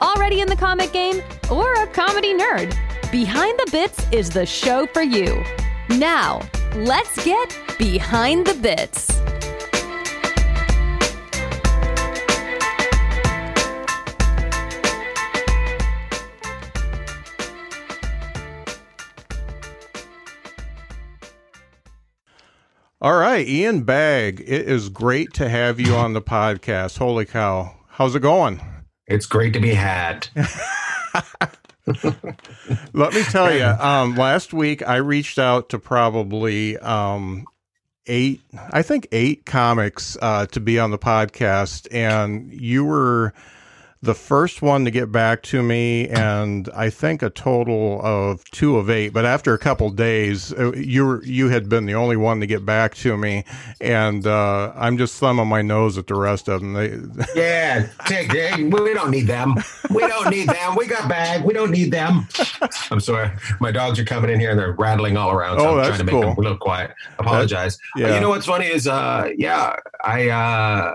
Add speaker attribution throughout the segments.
Speaker 1: already in the comic game, or a comedy nerd, Behind the Bits is the show for you. Now, let's get Behind the Bits.
Speaker 2: All right, Ian Bagg, it is great to have you on the podcast. Holy cow. How's it going?
Speaker 3: It's great to be had.
Speaker 2: Let me tell you, um, last week I reached out to probably um, eight, I think eight comics uh, to be on the podcast, and you were the first one to get back to me, and I think a total of two of eight. But after a couple days, uh, you were, you had been the only one to get back to me, and uh, I'm just thumbing my nose at the rest of them. They,
Speaker 3: yeah, take, we don't need them. We don't need them. We got Bagg. We don't need them. I'm sorry, my dogs are coming in here and they're rattling all around. So
Speaker 2: oh,
Speaker 3: I'm
Speaker 2: that's
Speaker 3: trying to make them a little quiet. Apologize.
Speaker 2: That, yeah.
Speaker 3: you know what's funny is, uh, yeah, I, uh,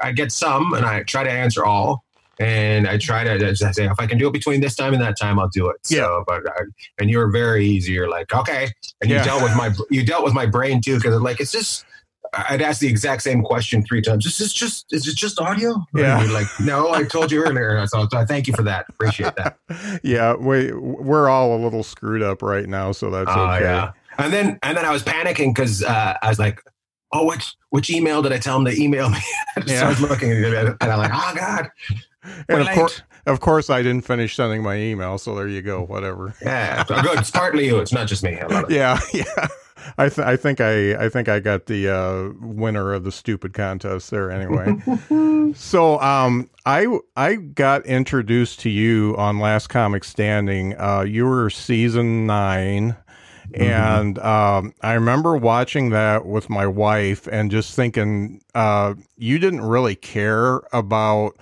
Speaker 3: I get some and I try to answer all. And I try to just say if I can do it between this time and that time, I'll do it.
Speaker 2: Yeah.
Speaker 3: So, but I, and you were very easy. You're like, okay, and you
Speaker 2: Yeah.
Speaker 3: dealt with my you dealt with my brain too because like it's just I'd ask the exact same question three times. Is this just is it just audio?
Speaker 2: Yeah.
Speaker 3: And you're like, no, I told you earlier. So, I thank you for that. Appreciate that.
Speaker 2: yeah, we we're all a little screwed up right now, so that's
Speaker 3: Oh
Speaker 2: okay.
Speaker 3: yeah. And then and then I was panicking because uh, I was like, oh, which which email did I tell him to email me? so
Speaker 2: Yeah.
Speaker 3: I was looking and I'm like, oh god.
Speaker 2: And of course, of course, I didn't finish sending my email, so there you go. Whatever.
Speaker 3: Yeah, so good. It's partly you. It's not just me. I.
Speaker 2: Yeah, yeah. I th- I think I I think I got the uh, winner of the stupid contest there anyway. so um I I got introduced to you on Last Comic Standing. Uh, you were season nine. And um, I remember watching that with my wife and just thinking, uh, you didn't really care about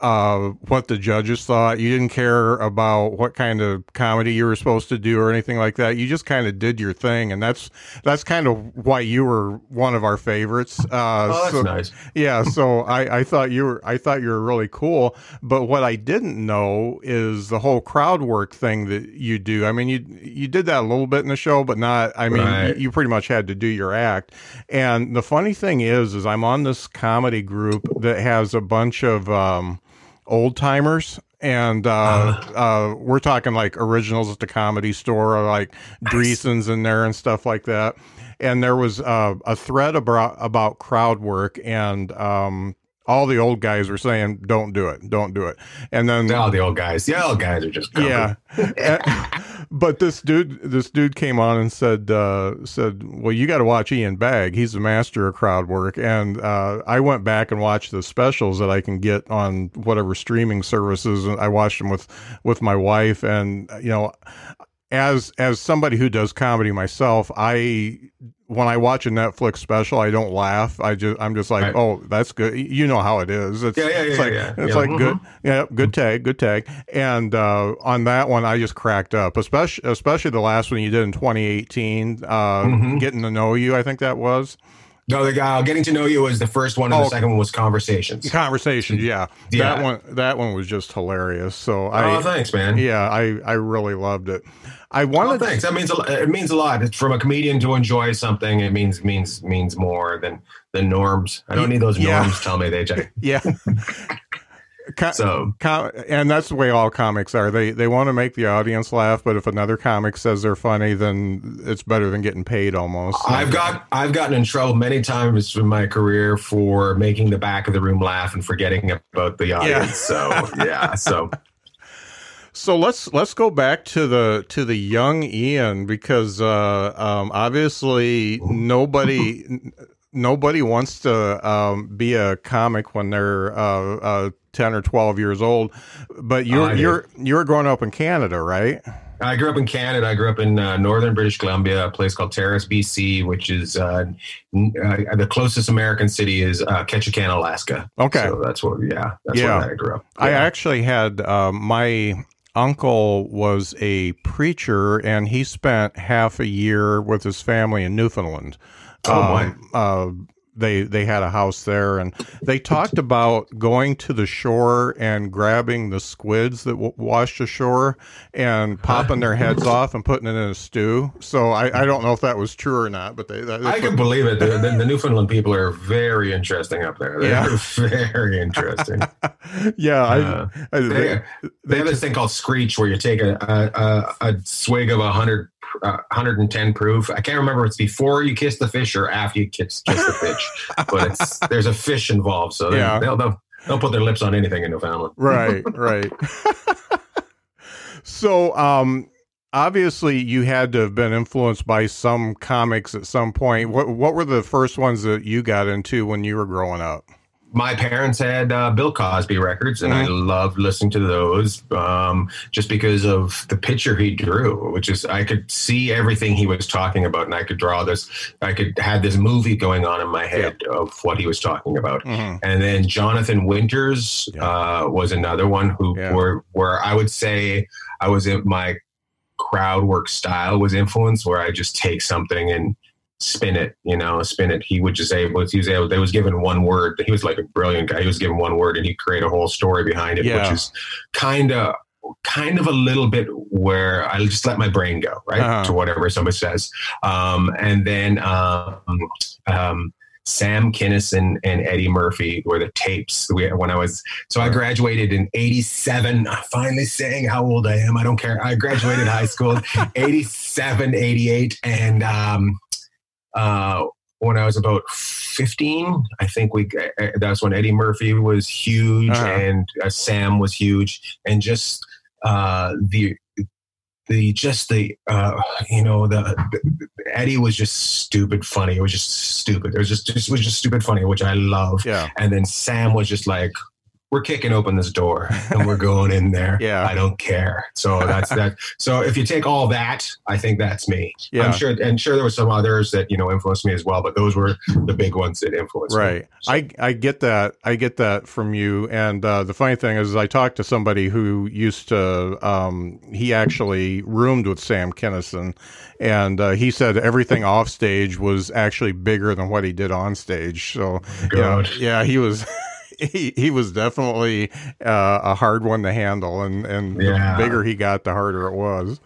Speaker 2: uh, what the judges thought. You didn't care about what kind of comedy you were supposed to do or anything like that. You just kind of did your thing, and that's that's kind of why you were one of our favorites. Uh,
Speaker 3: Oh, that's
Speaker 2: so-
Speaker 3: nice.
Speaker 2: yeah, so I, I thought you were I thought you were really cool, but what I didn't know is the whole crowd work thing that you do. I mean, you you did that a little bit in the show, but not. I mean,
Speaker 3: Right.
Speaker 2: you, you pretty much had to do your act. And the funny thing is, is I'm on this comedy group that has a bunch of um, old timers. And uh, uh, we're talking like originals at the comedy store, or like Dreesen's in there and stuff like that. And there was uh, a thread about about crowd work and um, all the old guys were saying don't do it. Don't do it. And then
Speaker 3: All the old guys. The old guys are just
Speaker 2: yeah. Uh, but this dude this dude came on and said uh, said well you got to watch ian bagg he's the master of crowd work. And uh, i went back and watched the specials that i can get on whatever streaming services and i watched them with with my wife. And you know as as somebody who does comedy myself i when i watch a netflix special i don't laugh i just i'm just like
Speaker 3: Right.
Speaker 2: oh that's good you know how it is it's,
Speaker 3: Yeah, yeah,
Speaker 2: it's
Speaker 3: yeah,
Speaker 2: like
Speaker 3: yeah.
Speaker 2: it's
Speaker 3: Yeah,
Speaker 2: like
Speaker 3: mhm.
Speaker 2: good yeah, good tag, good tag. And uh, on that one, I just cracked up, especially especially the last one you did in 2018, uh,
Speaker 3: Mhm.
Speaker 2: getting to know you. I think that was
Speaker 3: No, the guy getting to know you was the first one, and
Speaker 2: Oh.
Speaker 3: the second one was conversations.
Speaker 2: conversations. Yeah,
Speaker 3: Yeah.
Speaker 2: that one that one was just hilarious. So
Speaker 3: oh,
Speaker 2: I
Speaker 3: thanks, man.
Speaker 2: yeah, I I really loved it. I
Speaker 3: Oh,
Speaker 2: wanted
Speaker 3: thanks. That means a, it means a lot. It's from a comedian to enjoy something. It means means means more than than norms. I don't need those
Speaker 2: Yeah.
Speaker 3: norms. Tell me they.
Speaker 2: yeah. Co-
Speaker 3: So
Speaker 2: com- and that's the way all comics are. They they want to make the audience laugh, but if another comic says they're funny, then it's better than getting paid almost.
Speaker 3: I've got I've gotten in trouble many times in my career for making the back of the room laugh and forgetting about the audience. So yeah. So
Speaker 2: So let's let's go back to the to the young Ian because uh, um, obviously nobody nobody wants to um, be a comic when they're uh, uh, ten or twelve years old. But you're
Speaker 3: did.
Speaker 2: you're you're growing up in Canada, right?
Speaker 3: I grew up in Canada. I grew up in uh, northern British Columbia, a place called Terrace, BC, which is uh, n- uh, the closest American city is uh, Ketchikan, Alaska.
Speaker 2: Okay.
Speaker 3: so that's what. Yeah, that's
Speaker 2: Yeah.
Speaker 3: where I grew up.
Speaker 2: I actually had uh, my uncle was a preacher, and he spent half a year with his family in Newfoundland.
Speaker 3: Oh,
Speaker 2: Um, uh, they they had a house there, and they talked about going to the shore and grabbing the squids that w- washed ashore and popping their heads off and putting it in a stew. So I, I don't know if that was true or not, but they, that,
Speaker 3: I can believe it. The, the, Newfoundland people are very interesting up there. They're
Speaker 2: Yeah.
Speaker 3: very interesting.
Speaker 2: yeah, I,
Speaker 3: Uh,
Speaker 2: I,
Speaker 3: They,
Speaker 2: they-
Speaker 3: they have this thing called screech where you take a, a, a, a swig of a hundred. Uh, 110 proof. I can't remember if it's before you kiss the fish or after you kiss, kiss the fish, but it's there's a fish involved, so
Speaker 2: Yeah.
Speaker 3: they'll, they'll they'll put their lips on anything in Newfoundland.
Speaker 2: right right so um obviously you had to have been influenced by some comics at some point what what were the first ones that you got into when you were growing up
Speaker 3: my parents had uh, Bill Cosby records, and I loved listening to those um, just because of the picture he drew, which is I could see everything he was talking about, and I could draw this. I could had this movie going on in my head of what he was talking about.
Speaker 2: Mhm.
Speaker 3: And then Jonathan Winters
Speaker 2: Yeah.
Speaker 3: uh, was another one who
Speaker 2: Yeah.
Speaker 3: were where I would say I was in my crowd work style was influenced where I just take something and spin it, you know, spin it. He would just able he was able they was given one word. He was like a brilliant guy. He was given one word and he create a whole story behind it,
Speaker 2: Yeah.
Speaker 3: which is kind of kind of a little bit where I just let my brain go, right?
Speaker 2: Uh-huh.
Speaker 3: To whatever somebody says. Um, and then um, um, Sam Kinison and Eddie Murphy were the tapes we, when I was. So I graduated in '87. I'm finally saying how old I am. I don't care. I graduated high school '87, '88, and um, uh, when I was about 15, I think we uh, that's when Eddie Murphy was huge
Speaker 2: Uh-huh.
Speaker 3: and uh, Sam was huge, and just uh, the the just the uh, you know the, the Eddie was just stupid funny. It was just stupid. It was just, just it was just stupid funny, which I love.
Speaker 2: yeah
Speaker 3: And then Sam was just like, "We're kicking open this door and we're going in there.
Speaker 2: Yeah.
Speaker 3: I don't care." So that's that. So if you take all that, I think that's me.
Speaker 2: Yeah.
Speaker 3: I'm sure, and sure there were some others that you know influenced me as well, but those were the big ones that influenced me.
Speaker 2: right i i get that i get that from you and uh, the funny thing is i talked to somebody who used to um, he actually roomed with sam kinison and uh, he said everything off stage was actually bigger than what he did on stage so know, yeah he was he, he was definitely uh, a hard one to handle and and
Speaker 3: Yeah.
Speaker 2: the bigger he got the harder it was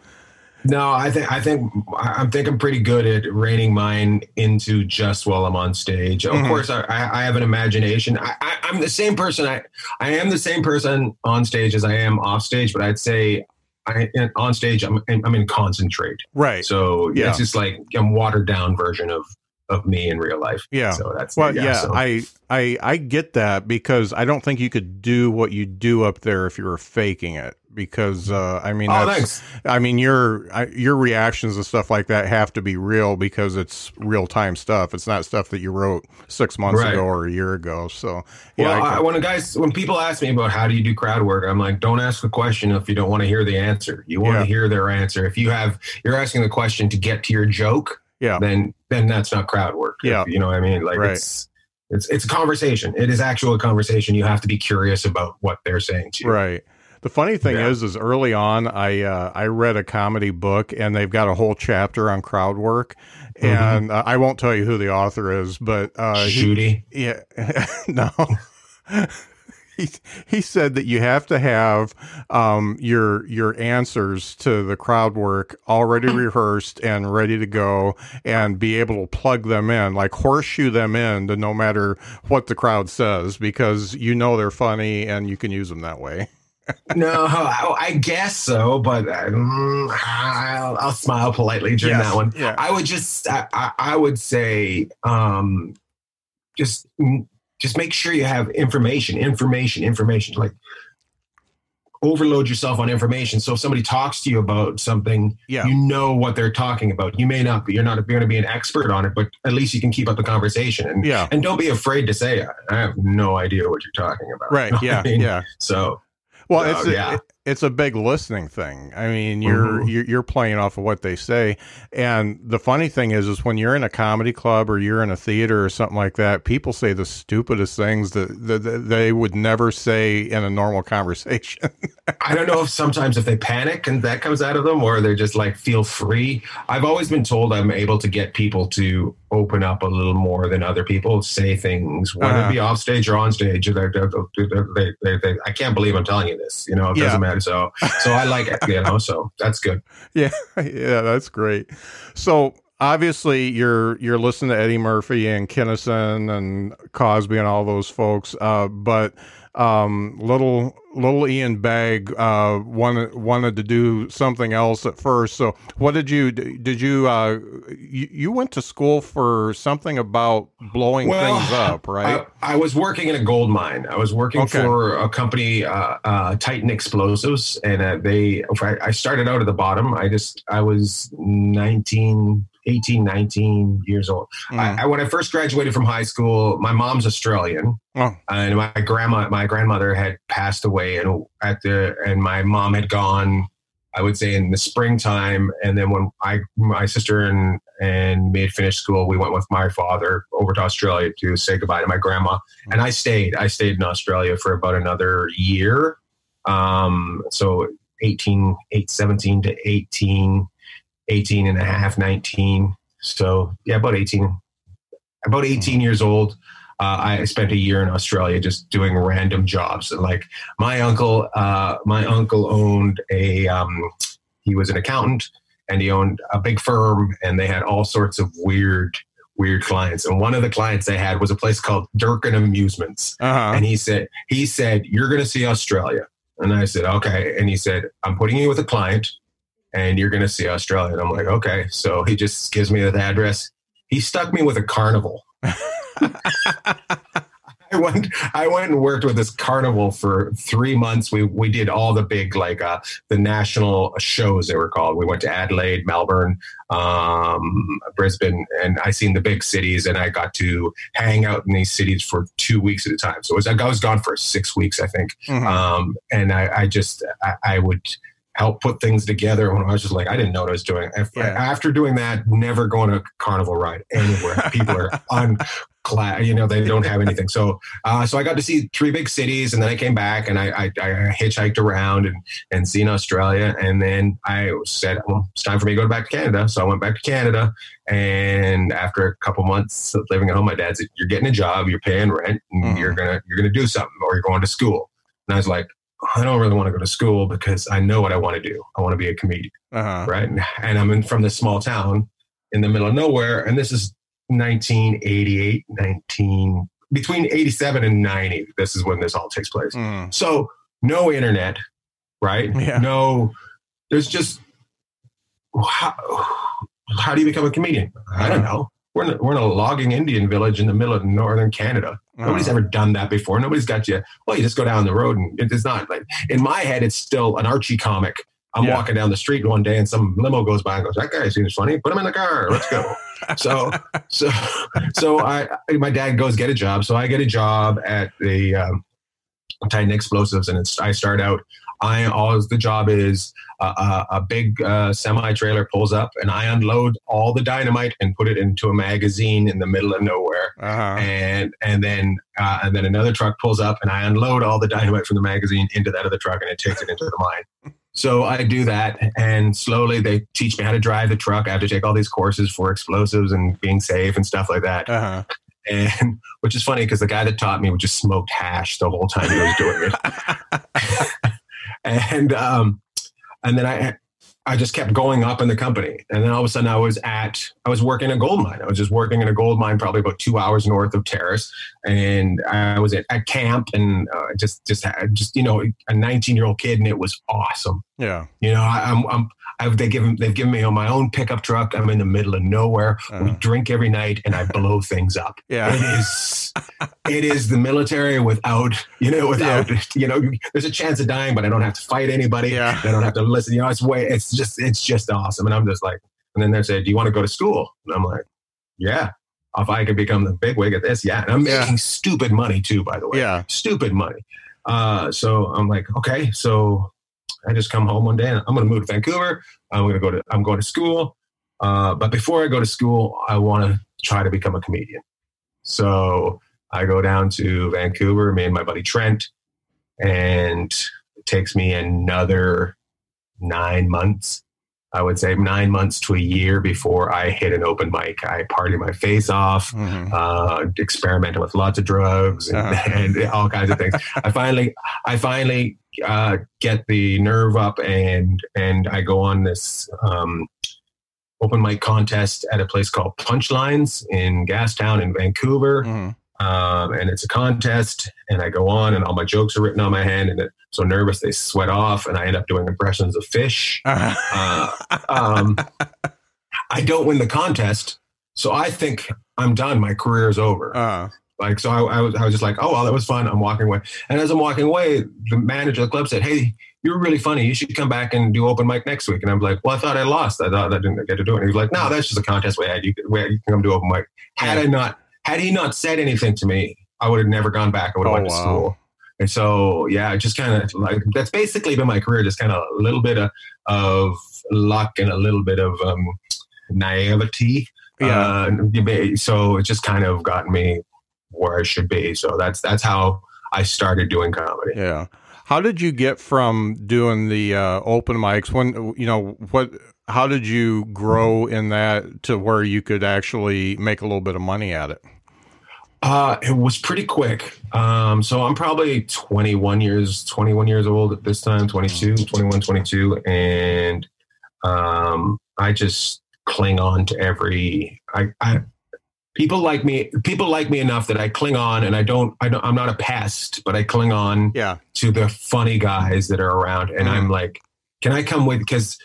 Speaker 3: No, I think I think I'm thinking pretty good at reining mine into just while I'm on stage. Of
Speaker 2: Mhm.
Speaker 3: course, I, I I have an imagination. I, I, I'm the same person. I I am the same person on stage as I am off stage, but I'd say I on stage I'm I'm in concentrate.
Speaker 2: right
Speaker 3: So
Speaker 2: Yeah.
Speaker 3: it's just like a watered down version of of me in real life.
Speaker 2: Yeah.
Speaker 3: So that's
Speaker 2: Well, yeah,
Speaker 3: so-
Speaker 2: I, I, I get that because I don't think you could do what you do up there if you were faking it. Because uh, I mean,
Speaker 3: Oh,
Speaker 2: that's,
Speaker 3: thanks.
Speaker 2: I mean, your your reactions and stuff like that have to be real because it's real time stuff. It's not stuff that you wrote six months
Speaker 3: Right.
Speaker 2: ago or a year ago. So yeah,
Speaker 3: Well,
Speaker 2: I
Speaker 3: I, when a guys when people ask me about how do you do crowd work, I'm like, don't ask the question if you don't want to hear the answer. You want
Speaker 2: Yeah.
Speaker 3: to hear their answer. If you have you're asking the question to get to your joke,
Speaker 2: yeah,
Speaker 3: then then that's not crowd work.
Speaker 2: Yeah.
Speaker 3: you know what I mean. Like
Speaker 2: Right.
Speaker 3: it's it's it's a conversation. It is actual conversation. You have to be curious about what they're saying to you.
Speaker 2: Right. The funny thing
Speaker 3: Yeah.
Speaker 2: is, is early on, I uh, I read a comedy book, and they've got a whole chapter on crowd work,
Speaker 3: Mm-hmm.
Speaker 2: and uh, I won't tell you who the author is, but uh, he,
Speaker 3: Shooty.
Speaker 2: Yeah, no. he he said that you have to have um, your your answers to the crowd work already rehearsed and ready to go, and be able to plug them in, like horseshoe them in to no matter what the crowd says, because you know they're funny and you can use them that way.
Speaker 3: no, I, I guess so, but um, I'll, I'll smile politely during
Speaker 2: Yes,
Speaker 3: that one.
Speaker 2: yeah.
Speaker 3: I would just, I, I, I would say, um, just, just make sure you have information, information, information. Like, overload yourself on information. So if somebody talks to you about something,
Speaker 2: Yeah.
Speaker 3: you know what they're talking about. You may not be, you're not going to be an expert on it, but at least you can keep up the conversation. And
Speaker 2: Yeah.
Speaker 3: and don't be afraid to say, I have no idea what you're talking about.
Speaker 2: Right.
Speaker 3: You know
Speaker 2: Yeah.
Speaker 3: I mean?
Speaker 2: Yeah.
Speaker 3: So
Speaker 2: Well,
Speaker 3: So,
Speaker 2: it's
Speaker 3: yeah.
Speaker 2: It's a big listening thing. I mean, you're,
Speaker 3: Mhm.
Speaker 2: you're playing off of what they say, and the funny thing is, is when you're in a comedy club or you're in a theater or something like that, people say the stupidest things that, that, that they would never say in a normal conversation.
Speaker 3: I don't know if sometimes if they panic and that comes out of them or they're just like feel free. I've always been told I'm able to get people to open up a little more than other people, say things, whether
Speaker 2: Uh-huh.
Speaker 3: it be off stage or on stage. They, they, they, they, they, I can't believe I'm telling you this. You know, it
Speaker 2: Yeah.
Speaker 3: doesn't matter. So, so I like it. You know, so that's good.
Speaker 2: yeah, yeah, that's great. So obviously, you're you're listening to Eddie Murphy and Kinison and Cosby and all those folks, uh, but um, little little Ian Bagg uh, wanted wanted to do something else at first. So what did you did you uh, you, you went to school for something about blowing
Speaker 3: Well,
Speaker 2: things up, right?
Speaker 3: I, I was working in a gold mine. I was working
Speaker 2: Okay.
Speaker 3: for a company, uh, uh, Titan Explosives, and uh, they. I started out at the bottom. I just I was 19, 18, 19 years old.
Speaker 2: Mm.
Speaker 3: I, I, when I first graduated from high school, my mom's Australian,
Speaker 2: Oh.
Speaker 3: and my grandma, my grandmother had passed away, and at the and my mom had gone. I would say in the springtime, and then when I, my sister and and me had finished school, we went with my father over to Australia to say goodbye to my grandma, and I stayed. I stayed in Australia for about another year. Um, so 18, 8, 17 to 18, 18 and a half, 19. So yeah, about 18, about 18 years old. Uh, I spent a year in Australia just doing random jobs. And like my uncle, uh, my uncle owned a, um, he was an accountant and he owned a big firm and they had all sorts of weird, weird clients. And one of the clients they had was a place called Durkin Amusements.
Speaker 2: Uh-huh.
Speaker 3: And he said, he said, you're going to see Australia. And I said, okay. And he said, I'm putting you with a client and you're going to see Australia. And I'm like, okay. So he just gives me the address. He stuck me with a carnival. I went I went and worked with this carnival for three months. We we did all the big like uh the national shows they were called. We went to Adelaide, Melbourne, um, Brisbane, and I seen the big cities and I got to hang out in these cities for two weeks at a time. So it was I was gone for six weeks, I think.
Speaker 2: Mhm.
Speaker 3: Um, and I, I just I, I would help put things together when I was just like I didn't know what I was doing. Af-
Speaker 2: Yeah.
Speaker 3: After doing that, never going to a carnival ride anywhere. People are on class, you know, they don't have anything. So uh, so I got to see three big cities, and then I came back and I, I, I hitchhiked around and and seen Australia, and then I said, well, it's time for me to go back to Canada. So I went back to Canada, and after a couple months of living at home, my dad said, "You're getting a job, you're paying rent, and
Speaker 2: Mhm.
Speaker 3: you're gonna you're gonna do something, or you're going to school." And I was like. I don't really want to go to school because I know what I want to do. I want to be a comedian
Speaker 2: Uh-huh.
Speaker 3: right? And, and I'm in from this small town in the middle of nowhere, and this is 1988, 19 between 87 and 90. This is when this all takes place.
Speaker 2: Mhm.
Speaker 3: So no internet, right?
Speaker 2: Yeah.
Speaker 3: No, there's just how, how do you become a comedian? I don't know. We're in, we're in a logging Indian village in the middle of northern Canada. Nobody's
Speaker 2: Uh-huh.
Speaker 3: ever done that before. Nobody's got you. Well, you just go down the road, and it is not like in my head. It's still an Archie comic. I'm
Speaker 2: Yeah.
Speaker 3: walking down the street one day, and some limo goes by and goes, "That guy seems funny. Put him in the car. Let's go." so, so, so I, my dad goes get a job. So I get a job at the um, Titan Explosives, and it's I start out. I always the job is uh, a, a big uh, semi trailer pulls up, and I unload all the dynamite and put it into a magazine in the middle of nowhere
Speaker 2: Uh-huh.
Speaker 3: and and then uh, and then another truck pulls up and I unload all the dynamite from the magazine into that other truck and it takes it into the mine. So I do that and slowly they teach me how to drive the truck. I have to take all these courses for explosives and being safe and stuff like that.
Speaker 2: Uh-huh.
Speaker 3: And which is funny because the guy that taught me would just smoked hash the whole time he was doing it. and um and then I I just kept going up in the company. And then all of a sudden I was at, I was working a gold mine. I was just working in a gold mine, probably about two hours north of Terrace. And I was at, camp and uh, just, just, just, you know, a 19 year old kid and it was awesome.
Speaker 2: Yeah.
Speaker 3: You know, I, I'm, I'm, I've, they give they've given me on my own pickup truck. I'm in the middle of nowhere. Uh, we drink every night and I blow things up.
Speaker 2: Yeah.
Speaker 3: It is, it is the military without, you know, without, yeah. you know, there's a chance of dying, but I don't have to fight anybody.
Speaker 2: Yeah.
Speaker 3: I don't have to listen. You know, it's way, it's just, it's just awesome. And I'm just like, and then they say, do you want to go to school? And I'm like, yeah. If I could become the big wig at this, yeah. And I'm making yeah. stupid money too, by the way.
Speaker 2: Yeah.
Speaker 3: Stupid money. Uh, so I'm like, okay, so I just come home one day and I'm going to move to Vancouver. I'm going to go to, I'm going to school. Uh, but before I go to school, I want to try to become a comedian. So I go down to Vancouver, me and my buddy Trent, and it takes me another nine months. I would say nine months to a year before I hit an open mic. I party my face off, mm-hmm. uh, experimenting with lots of drugs and, uh-huh. and all kinds of things. I finally, I finally uh, get the nerve up and and I go on this um, open mic contest at a place called Punchlines in Gastown in Vancouver. Mm-hmm. Um, and it's a contest, and I go on, and all my jokes are written on my hand, and I'm so nervous they sweat off, and I end up doing impressions of fish. Uh, um, I don't win the contest, so I think I'm done. My career is over. Uh-huh. Like so, I, I, was I was just like, oh well, that was fun. I'm walking away, and as I'm walking away, the manager of the club said, "Hey, you're really funny. You should come back and do open mic next week." And I'm like, "Well, I thought I lost. I thought I didn't get to do it." And he was like, "No, that's just a contest we had. You, we, you can come do open mic." Had I not had he not said anything to me, I would have never gone back. I would have oh, went to wow. school. And so, yeah, just kind of like that's basically been my career. Just kind of a little bit of, of luck and a little bit of um, naivety. Yeah. Uh, so it just kind of got me where I should be. So that's that's how I started doing comedy.
Speaker 2: Yeah. How did you get from doing the uh, open mics when you know what how did you grow in that to where you could actually make a little bit of money at it?
Speaker 3: Uh, it was pretty quick. Um, so I'm probably 21 years, 21 years old at this time, 22, 21, 22. And, um, I just cling on to every, I, I, people like me, people like me enough that I cling on and I don't, I don't, I'm not a pest, but I cling on
Speaker 2: yeah.
Speaker 3: to the funny guys that are around. And mm. I'm like, can I come with, cause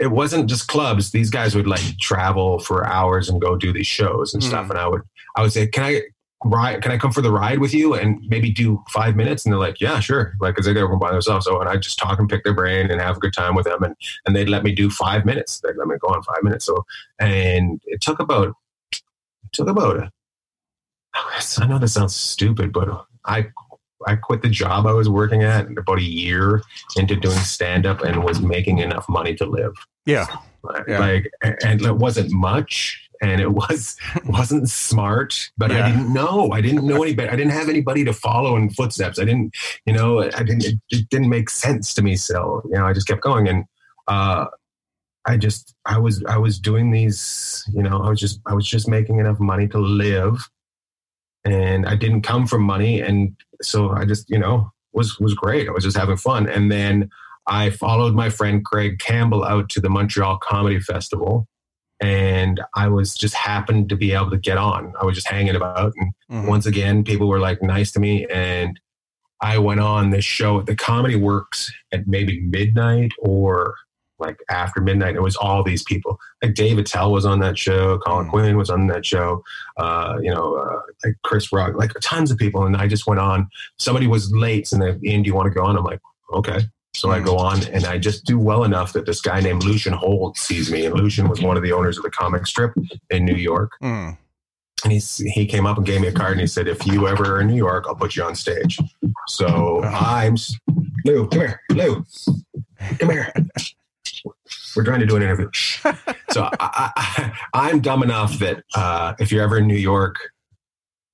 Speaker 3: it wasn't just clubs. These guys would like travel for hours and go do these shows and mm. stuff. And I would, I would say, can I ride? Can I come for the ride with you and maybe do five minutes? And they're like, yeah, sure. Like, cause they go by themselves. So, and I just talk and pick their brain and have a good time with them. And, and they'd let me do five minutes. They'd let me go on five minutes. So, and it took about, it took about I know this sounds stupid, but I I quit the job I was working at about a year into doing stand up and was making enough money to live.
Speaker 2: Yeah.
Speaker 3: yeah. Like and it wasn't much and it was wasn't smart, but yeah. I didn't know. I didn't know any better. I didn't have anybody to follow in footsteps. I didn't, you know, I didn't it, it didn't make sense to me. So, you know, I just kept going and uh I just I was I was doing these, you know, I was just I was just making enough money to live and I didn't come from money, and so I just you know was was great. I was just having fun, and then I followed my friend Craig Campbell out to the Montreal Comedy Festival, and I was just happened to be able to get on. I was just hanging about, and mm-hmm. once again, people were like nice to me, and I went on this show at the Comedy Works at maybe midnight or like after midnight. It was all these people. Like Dave Attell was on that show. Colin mm. Quinn was on that show. Uh, you know, uh, like Chris Rock, like tons of people. And I just went on. Somebody was late, and they, Ian, do you want to go on? I'm like, okay. So. I go on, and I just do well enough that this guy named Lucien Hold sees me. And Lucien was one of the owners of the comic strip in New York. Mm. And he's, he came up and gave me a card and he said, if you ever are in New York, I'll put you on stage. So uh-huh. I'm Lou, come here. Lou, come here. We're trying to do an interview. so I, am dumb enough that uh, if you're ever in New York,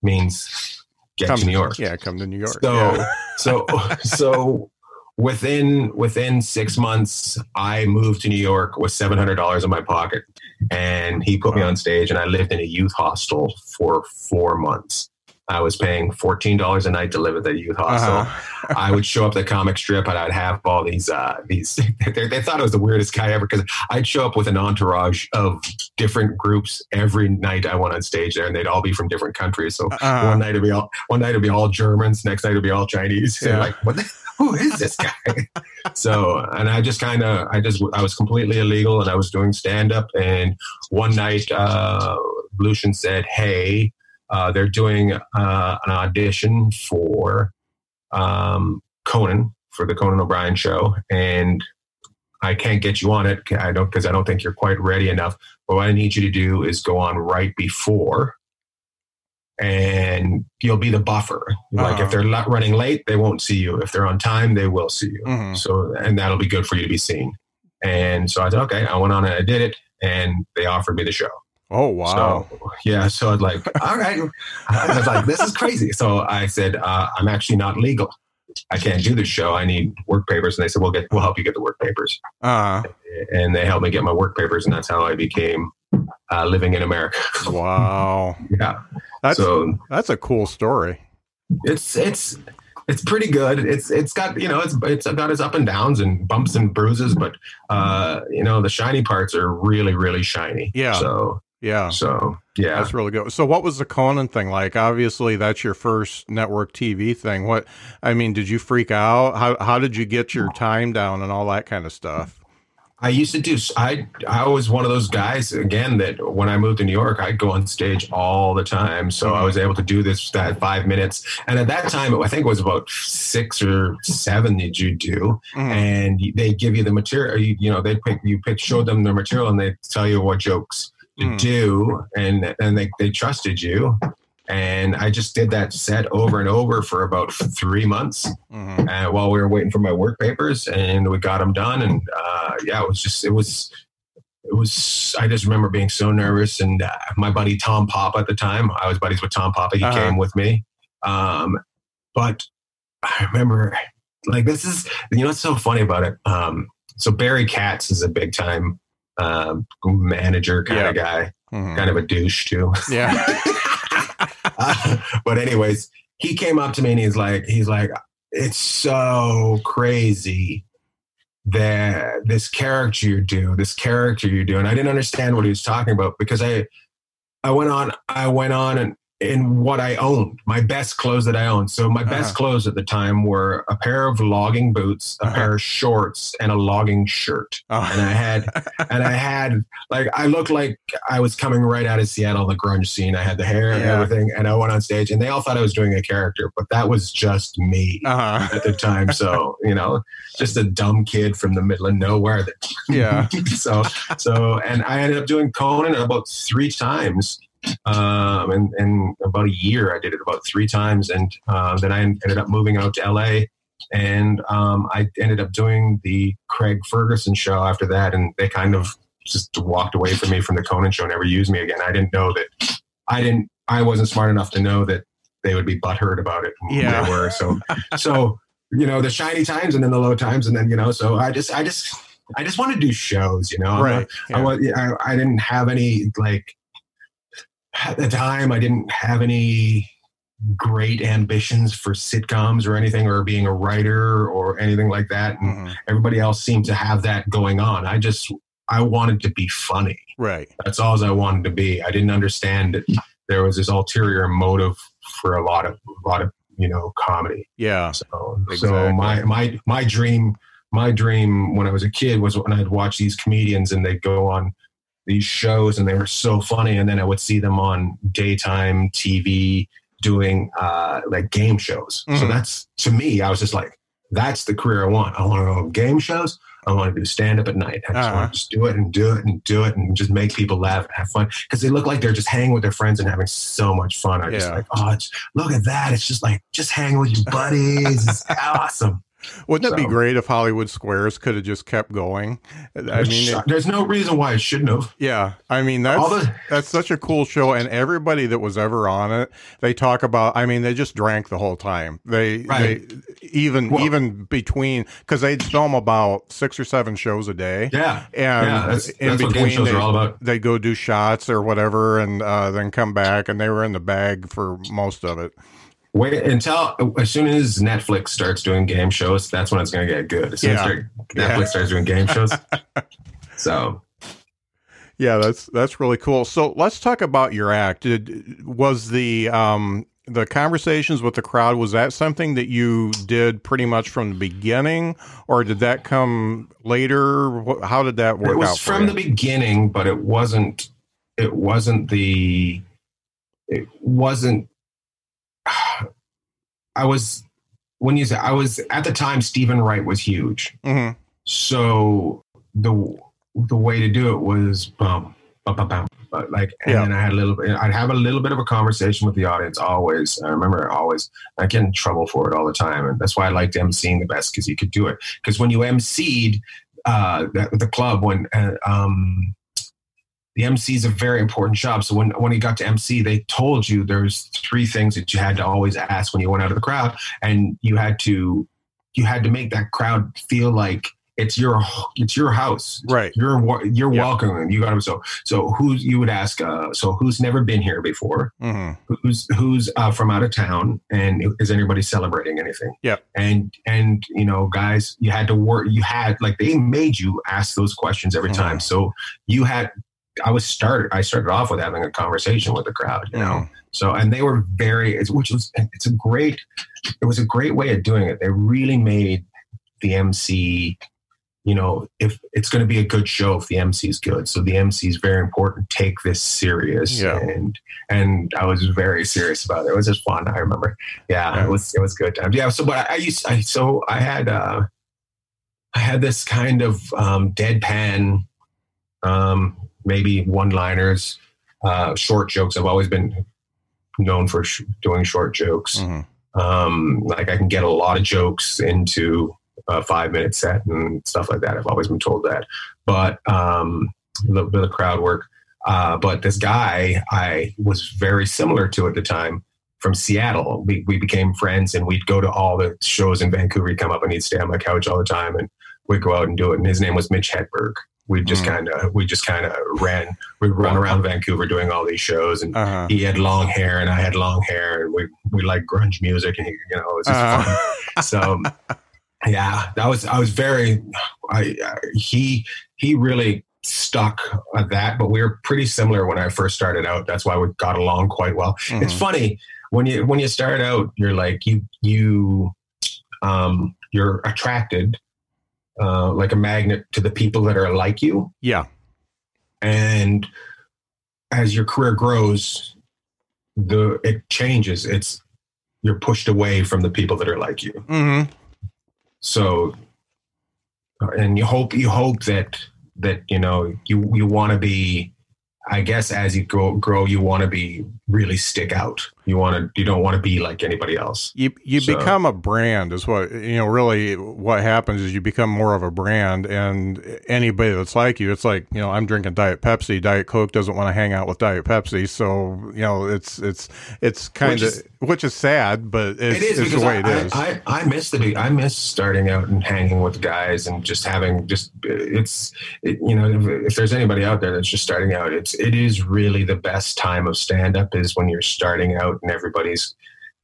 Speaker 3: means get
Speaker 2: come,
Speaker 3: to New York.
Speaker 2: Yeah, come to New York.
Speaker 3: So
Speaker 2: yeah.
Speaker 3: so so within within six months, I moved to New York with seven hundred dollars in my pocket, and he put me on stage, and I lived in a youth hostel for four months. I was paying fourteen dollars a night to live at the youth hostel. Uh-huh. I would show up the comic strip and I'd have all these uh, these. They, they, thought I was the weirdest guy ever because I'd show up with an entourage of different groups every night I went on stage there, and they'd all be from different countries. So uh-huh. one night it'd be all one night it'd be all Germans, next night it'd be all Chinese. Yeah. like what? The, who is this guy? so, and I just kind of, I just, I was completely illegal, and I was doing stand up. And one night, uh, Lucien said, "Hey." Uh, they're doing uh, an audition for um, Conan for the Conan O'Brien show, and I can't get you on it. I don't because I don't think you're quite ready enough. But what I need you to do is go on right before, and you'll be the buffer. Like uh-huh. if they're not running late, they won't see you. If they're on time, they will see you. Mm-hmm. So and that'll be good for you to be seen. And so I said, okay, I went on and I did it, and they offered me the show.
Speaker 2: Oh wow!
Speaker 3: So, yeah, so I'd like, all right. I was like, this is crazy. So I said, uh, I'm actually not legal. I can't do this show. I need work papers. And they said, we'll get, we'll help you get the work papers. Uh-huh. And they helped me get my work papers, and that's how I became uh, living in America.
Speaker 2: Wow.
Speaker 3: yeah.
Speaker 2: That's so that's a cool story.
Speaker 3: It's it's it's pretty good. It's it's got you know it's it's got its up and downs and bumps and bruises, but uh, you know the shiny parts are really really shiny.
Speaker 2: Yeah.
Speaker 3: So
Speaker 2: yeah.
Speaker 3: So yeah,
Speaker 2: that's really good. So what was the Conan thing like? Obviously, that's your first network TV thing. What I mean, did you freak out? How how did you get your time down and all that kind of stuff?
Speaker 3: I used to do. I I was one of those guys again that when I moved to New York, I'd go on stage all the time. So I was able to do this that five minutes. And at that time, I think it was about six or seven that you do, mm. and they give you the material. You, you know, they pick you pick show them the material, and they tell you what jokes to mm. do and and they, they trusted you and i just did that set over and over for about three months mm-hmm. uh, while we were waiting for my work papers and we got them done and uh, yeah it was just it was it was i just remember being so nervous and uh, my buddy tom papa at the time i was buddies with tom papa he uh-huh. came with me um, but i remember like this is you know what's so funny about it um, so barry katz is a big time um, manager kind yeah. of guy, mm-hmm. kind of a douche too.
Speaker 2: Yeah.
Speaker 3: but anyways, he came up to me and he's like, he's like, it's so crazy that this character you do, this character you do, and I didn't understand what he was talking about because I, I went on, I went on and in what I owned, my best clothes that I owned. So my uh-huh. best clothes at the time were a pair of logging boots, a uh-huh. pair of shorts, and a logging shirt. Uh-huh. And I had, and I had like I looked like I was coming right out of Seattle, the grunge scene. I had the hair and everything, and I went on stage, and they all thought I was doing a character, but that was just me uh-huh. at the time. So you know, just a dumb kid from the middle of nowhere. That
Speaker 2: yeah.
Speaker 3: so so, and I ended up doing Conan about three times um, and, and about a year, I did it about three times. And uh, then I ended up moving out to LA. And um, I ended up doing the Craig Ferguson show after that. And they kind of just walked away from me from the Conan show, and never used me again. I didn't know that I didn't, I wasn't smart enough to know that they would be butthurt about it.
Speaker 2: Yeah.
Speaker 3: They were. So, so, you know, the shiny times and then the low times. And then, you know, so I just, I just, I just want to do shows, you know.
Speaker 2: Right.
Speaker 3: Yeah. I, I, I didn't have any like at the time I didn't have any great ambitions for sitcoms or anything or being a writer or anything like that. And mm-hmm. everybody else seemed to have that going on. I just i wanted to be funny.
Speaker 2: Right.
Speaker 3: That's all i wanted to be. I didn't understand that there was this ulterior motive for a lot of a lot of you know comedy.
Speaker 2: Yeah.
Speaker 3: So exactly. so my my my dream my dream when i was a kid was when i'd watch these comedians and they'd go on these shows and they were so funny. And then I would see them on daytime TV doing uh, like game shows. Mm-hmm. So that's to me, I was just like, that's the career I want. I want to go game shows. I want to do stand up at night. I just uh-huh. want to just do it and do it and do it and just make people laugh and have fun because they look like they're just hanging with their friends and having so much fun. I yeah. just like, oh, look at that. It's just like just hang with your buddies. it's awesome.
Speaker 2: Wouldn't it be great if Hollywood Squares could have just kept going? I mean, it-
Speaker 3: there's no reason why it shouldn't have.
Speaker 2: yeah, I mean that's
Speaker 3: the-
Speaker 2: that's such a cool show, and everybody that was ever on it, they talk about. I mean, they just drank the whole time. They,
Speaker 3: Right.
Speaker 2: they even
Speaker 3: Well-
Speaker 2: even between because they'd film about six or seven shows a day.
Speaker 3: Yeah,
Speaker 2: and
Speaker 3: yeah, that's,
Speaker 2: in
Speaker 3: that's
Speaker 2: between they,
Speaker 3: are all about.
Speaker 2: they go do shots or whatever, and uh, then come back, and they were in the bag for most of it.
Speaker 3: Wait until as soon as Netflix starts doing game shows, that's when it's going to get good. As soon as
Speaker 2: Yeah.
Speaker 3: they're-
Speaker 2: Yeah.
Speaker 3: Netflix starts doing game shows, so
Speaker 2: Yeah, that's that's really cool. So let's talk about your act. Did, was the um the conversations with the crowd was that something that you did pretty much from the beginning, or did that come later? How did that work
Speaker 3: it was from
Speaker 2: you?
Speaker 3: the beginning, but it wasn't. It wasn't the. It wasn't. I was when you say I was at the time. Steven Wright was huge,
Speaker 2: Mhm.
Speaker 3: so the the way to do it was bum bum bum bum. But like, and
Speaker 2: Yeah.
Speaker 3: then I had a little bit. I'd have a little bit of a conversation with the audience always. I remember always. I get in trouble for it all the time, and that's why I liked emceeing the best because you could do it. Because when you emceed uh, the, the club, when uh, um, the MC is a very important job. So when when you got to MC, they told you there's three things that you had to always ask when you went out of the crowd, and you had to you had to make that crowd feel like it's your it's your house.
Speaker 2: Right.
Speaker 3: You're you're
Speaker 2: Yeah.
Speaker 3: welcome, you got to so so who's you would ask uh, so who's never been here before,
Speaker 2: hmm
Speaker 3: who's who's uh, from out of town, and is anybody celebrating anything?
Speaker 2: yeah
Speaker 3: And and you know, guys, you had to work. You had like they made you ask those questions every
Speaker 2: Mhm.
Speaker 3: time. So you had. I was started. I started off with having a conversation with the crowd. You know, so and they were very, it's- which was it's a great. It was a great way of doing it. They really made the MC. You know, if it's going to be a good show, if the MC is good, so the MC is very important. Take this serious,
Speaker 2: Yeah.
Speaker 3: and and I was very serious about it. It was just fun. I remember, yeah,
Speaker 2: Yeah.
Speaker 3: it was it was good times. Yeah, so but I, I used I so I had uh I had this kind of um, deadpan, um, maybe one-liners, uh, short jokes. I've always been known for sh- doing short jokes.
Speaker 2: Mhm.
Speaker 3: Um, like I can get a lot of jokes into a five-minute set and stuff like that. I've always been told that, but um, a little bit of crowd work. Uh, but this guy I was very similar to at the time from Seattle. We, we became friends and we'd go to all the shows in Vancouver. He'd come up and he'd stay on my couch all the time and we'd go out and do it. And his name was Mitch Hedberg. We just
Speaker 2: Mm.
Speaker 3: kind of, we just kind of ran, we'd run around Vancouver doing all these shows and
Speaker 2: Uh-huh.
Speaker 3: he had long hair and I had long hair and we, we like grunge music and he, you know, it was just
Speaker 2: Uh-huh.
Speaker 3: so yeah that was i was very i I- he he really stuck at that but we were pretty similar when i first started out that's why we got along quite well it's
Speaker 2: Mhm.
Speaker 3: funny when you when you start out you're like you you um you're attracted uh like a magnet to the people that are like you
Speaker 2: Yeah.
Speaker 3: and as your career grows the it changes it's you're pushed away from the people that are like you
Speaker 2: Mm-hmm.
Speaker 3: so and you hope you hope that that you know you you want to be i guess as you grow grow you want to be really stick out you want to you don't want to be like anybody else
Speaker 2: You you
Speaker 3: So-
Speaker 2: become a brand is what you know. Really, what happens is you become more of a brand, and anybody that's like you, it's like you know, I'm drinking Diet Pepsi. Diet Coke doesn't want to hang out with Diet Pepsi, so you know, it's it's it's kind of
Speaker 3: is-
Speaker 2: which is sad, but it's,
Speaker 3: it is
Speaker 2: it's the way
Speaker 3: I,
Speaker 2: it is.
Speaker 3: I, I, I miss the I miss starting out and hanging with guys and just having just it's it, you know if, if there's anybody out there that's just starting out it's it is really the best time of stand up is when you're starting out and everybody's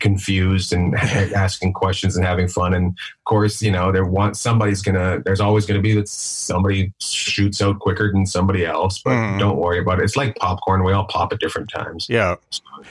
Speaker 3: confused and asking questions and having fun and of course you know there want somebody's gonna there's always gonna be that somebody shoots out quicker than somebody else but
Speaker 2: Mhm.
Speaker 3: don't worry about it it's like popcorn we all pop at different times
Speaker 2: yeah,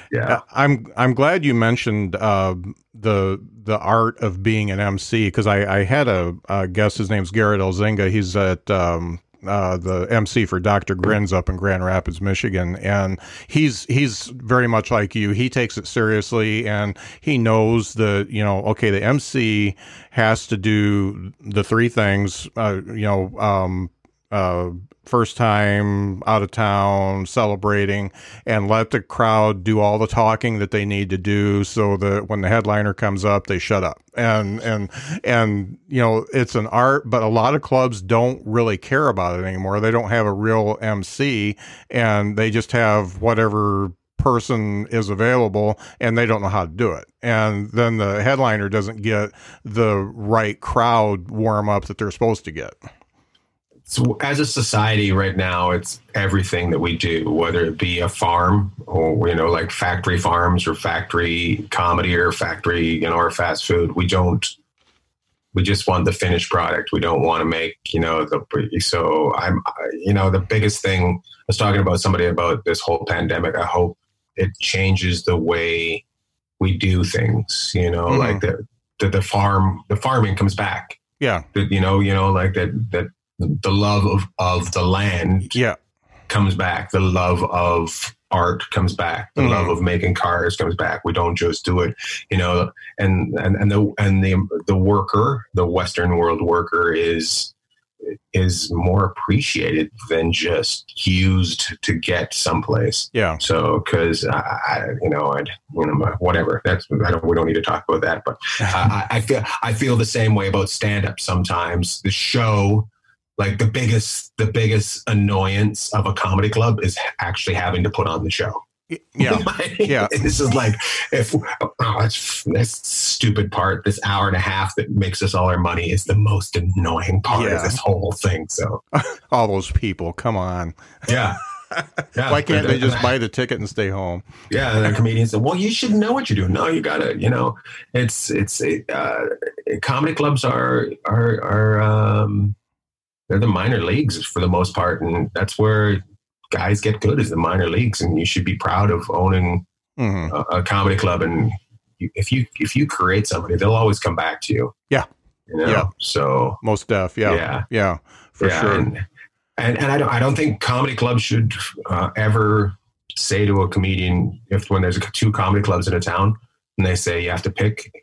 Speaker 3: yeah
Speaker 2: Uh, I'm I'm glad you mentioned uh, the the art of being an MC because I, I had a, a guest. His name's Garrett Elzinga. He's at um, uh, the MC for Dr. Grins up in Grand Rapids, Michigan, and he's he's very much like you. He takes it seriously, and he knows that you know, okay, the MC has to do the three things. Uh, you know. Um, uh, first time out of town celebrating and let the crowd do all the talking that they need to do so that when the headliner comes up they shut up and and and you know it's an art but a lot of clubs don't really care about it anymore they don't have a real MC and they just have whatever person is available and they don't know how to do it. And then the headliner doesn't get the right crowd warm up that they're supposed to get.
Speaker 3: So as a society right now, it's everything that we do, whether it be a farm or, you know, like factory farms or factory comedy or factory, you know, or fast food. We don't, we just want the finished product. We don't want to make, you know, the, so I'm, you know, the biggest thing I was talking about somebody about this whole pandemic. I hope it changes the way we do things. You know, mm-hmm. like the, the the farm the farming comes back.
Speaker 2: Yeah,
Speaker 3: the, you know, you know, like that that the love of of the land.
Speaker 2: Yeah,
Speaker 3: comes back. The love of art comes back. The mm-hmm. love of making cars comes back. We don't just do it, you know. And and and the and the the worker, the Western world worker, is is more appreciated than just used to get someplace.
Speaker 2: Yeah.
Speaker 3: So, because I, I, you know, I, you know, whatever. That's I don't. We don't need to talk about that. But I, I feel I feel the same way about stand up. Sometimes the show, like the biggest the biggest annoyance of a comedy club is actually having to put on the show.
Speaker 2: Yeah, yeah.
Speaker 3: This is like if oh, it's, this stupid part, this hour and a half that makes us all our money is the most annoying part yeah. of this whole thing. So
Speaker 2: all those people, come on.
Speaker 3: Yeah.
Speaker 2: Yeah, Why can't they just buy the ticket and stay home?
Speaker 3: Yeah, the comedian said, "Well, you should know what you're doing. No, you gotta, you know, it's it's uh, comedy clubs are are are um, they're the minor leagues for the most part, and that's where guys get good as the minor leagues, and you should be proud of owning mm-hmm. a, a, comedy club. And if you if you create somebody, they'll always come back to you.
Speaker 2: Yeah,
Speaker 3: you know? yeah. So
Speaker 2: most deaf. Yeah, yeah, yeah, for yeah, sure.
Speaker 3: And, and, and I don't I don't think comedy clubs should uh, ever say to a comedian if when there's two comedy clubs in a town and they say you have to pick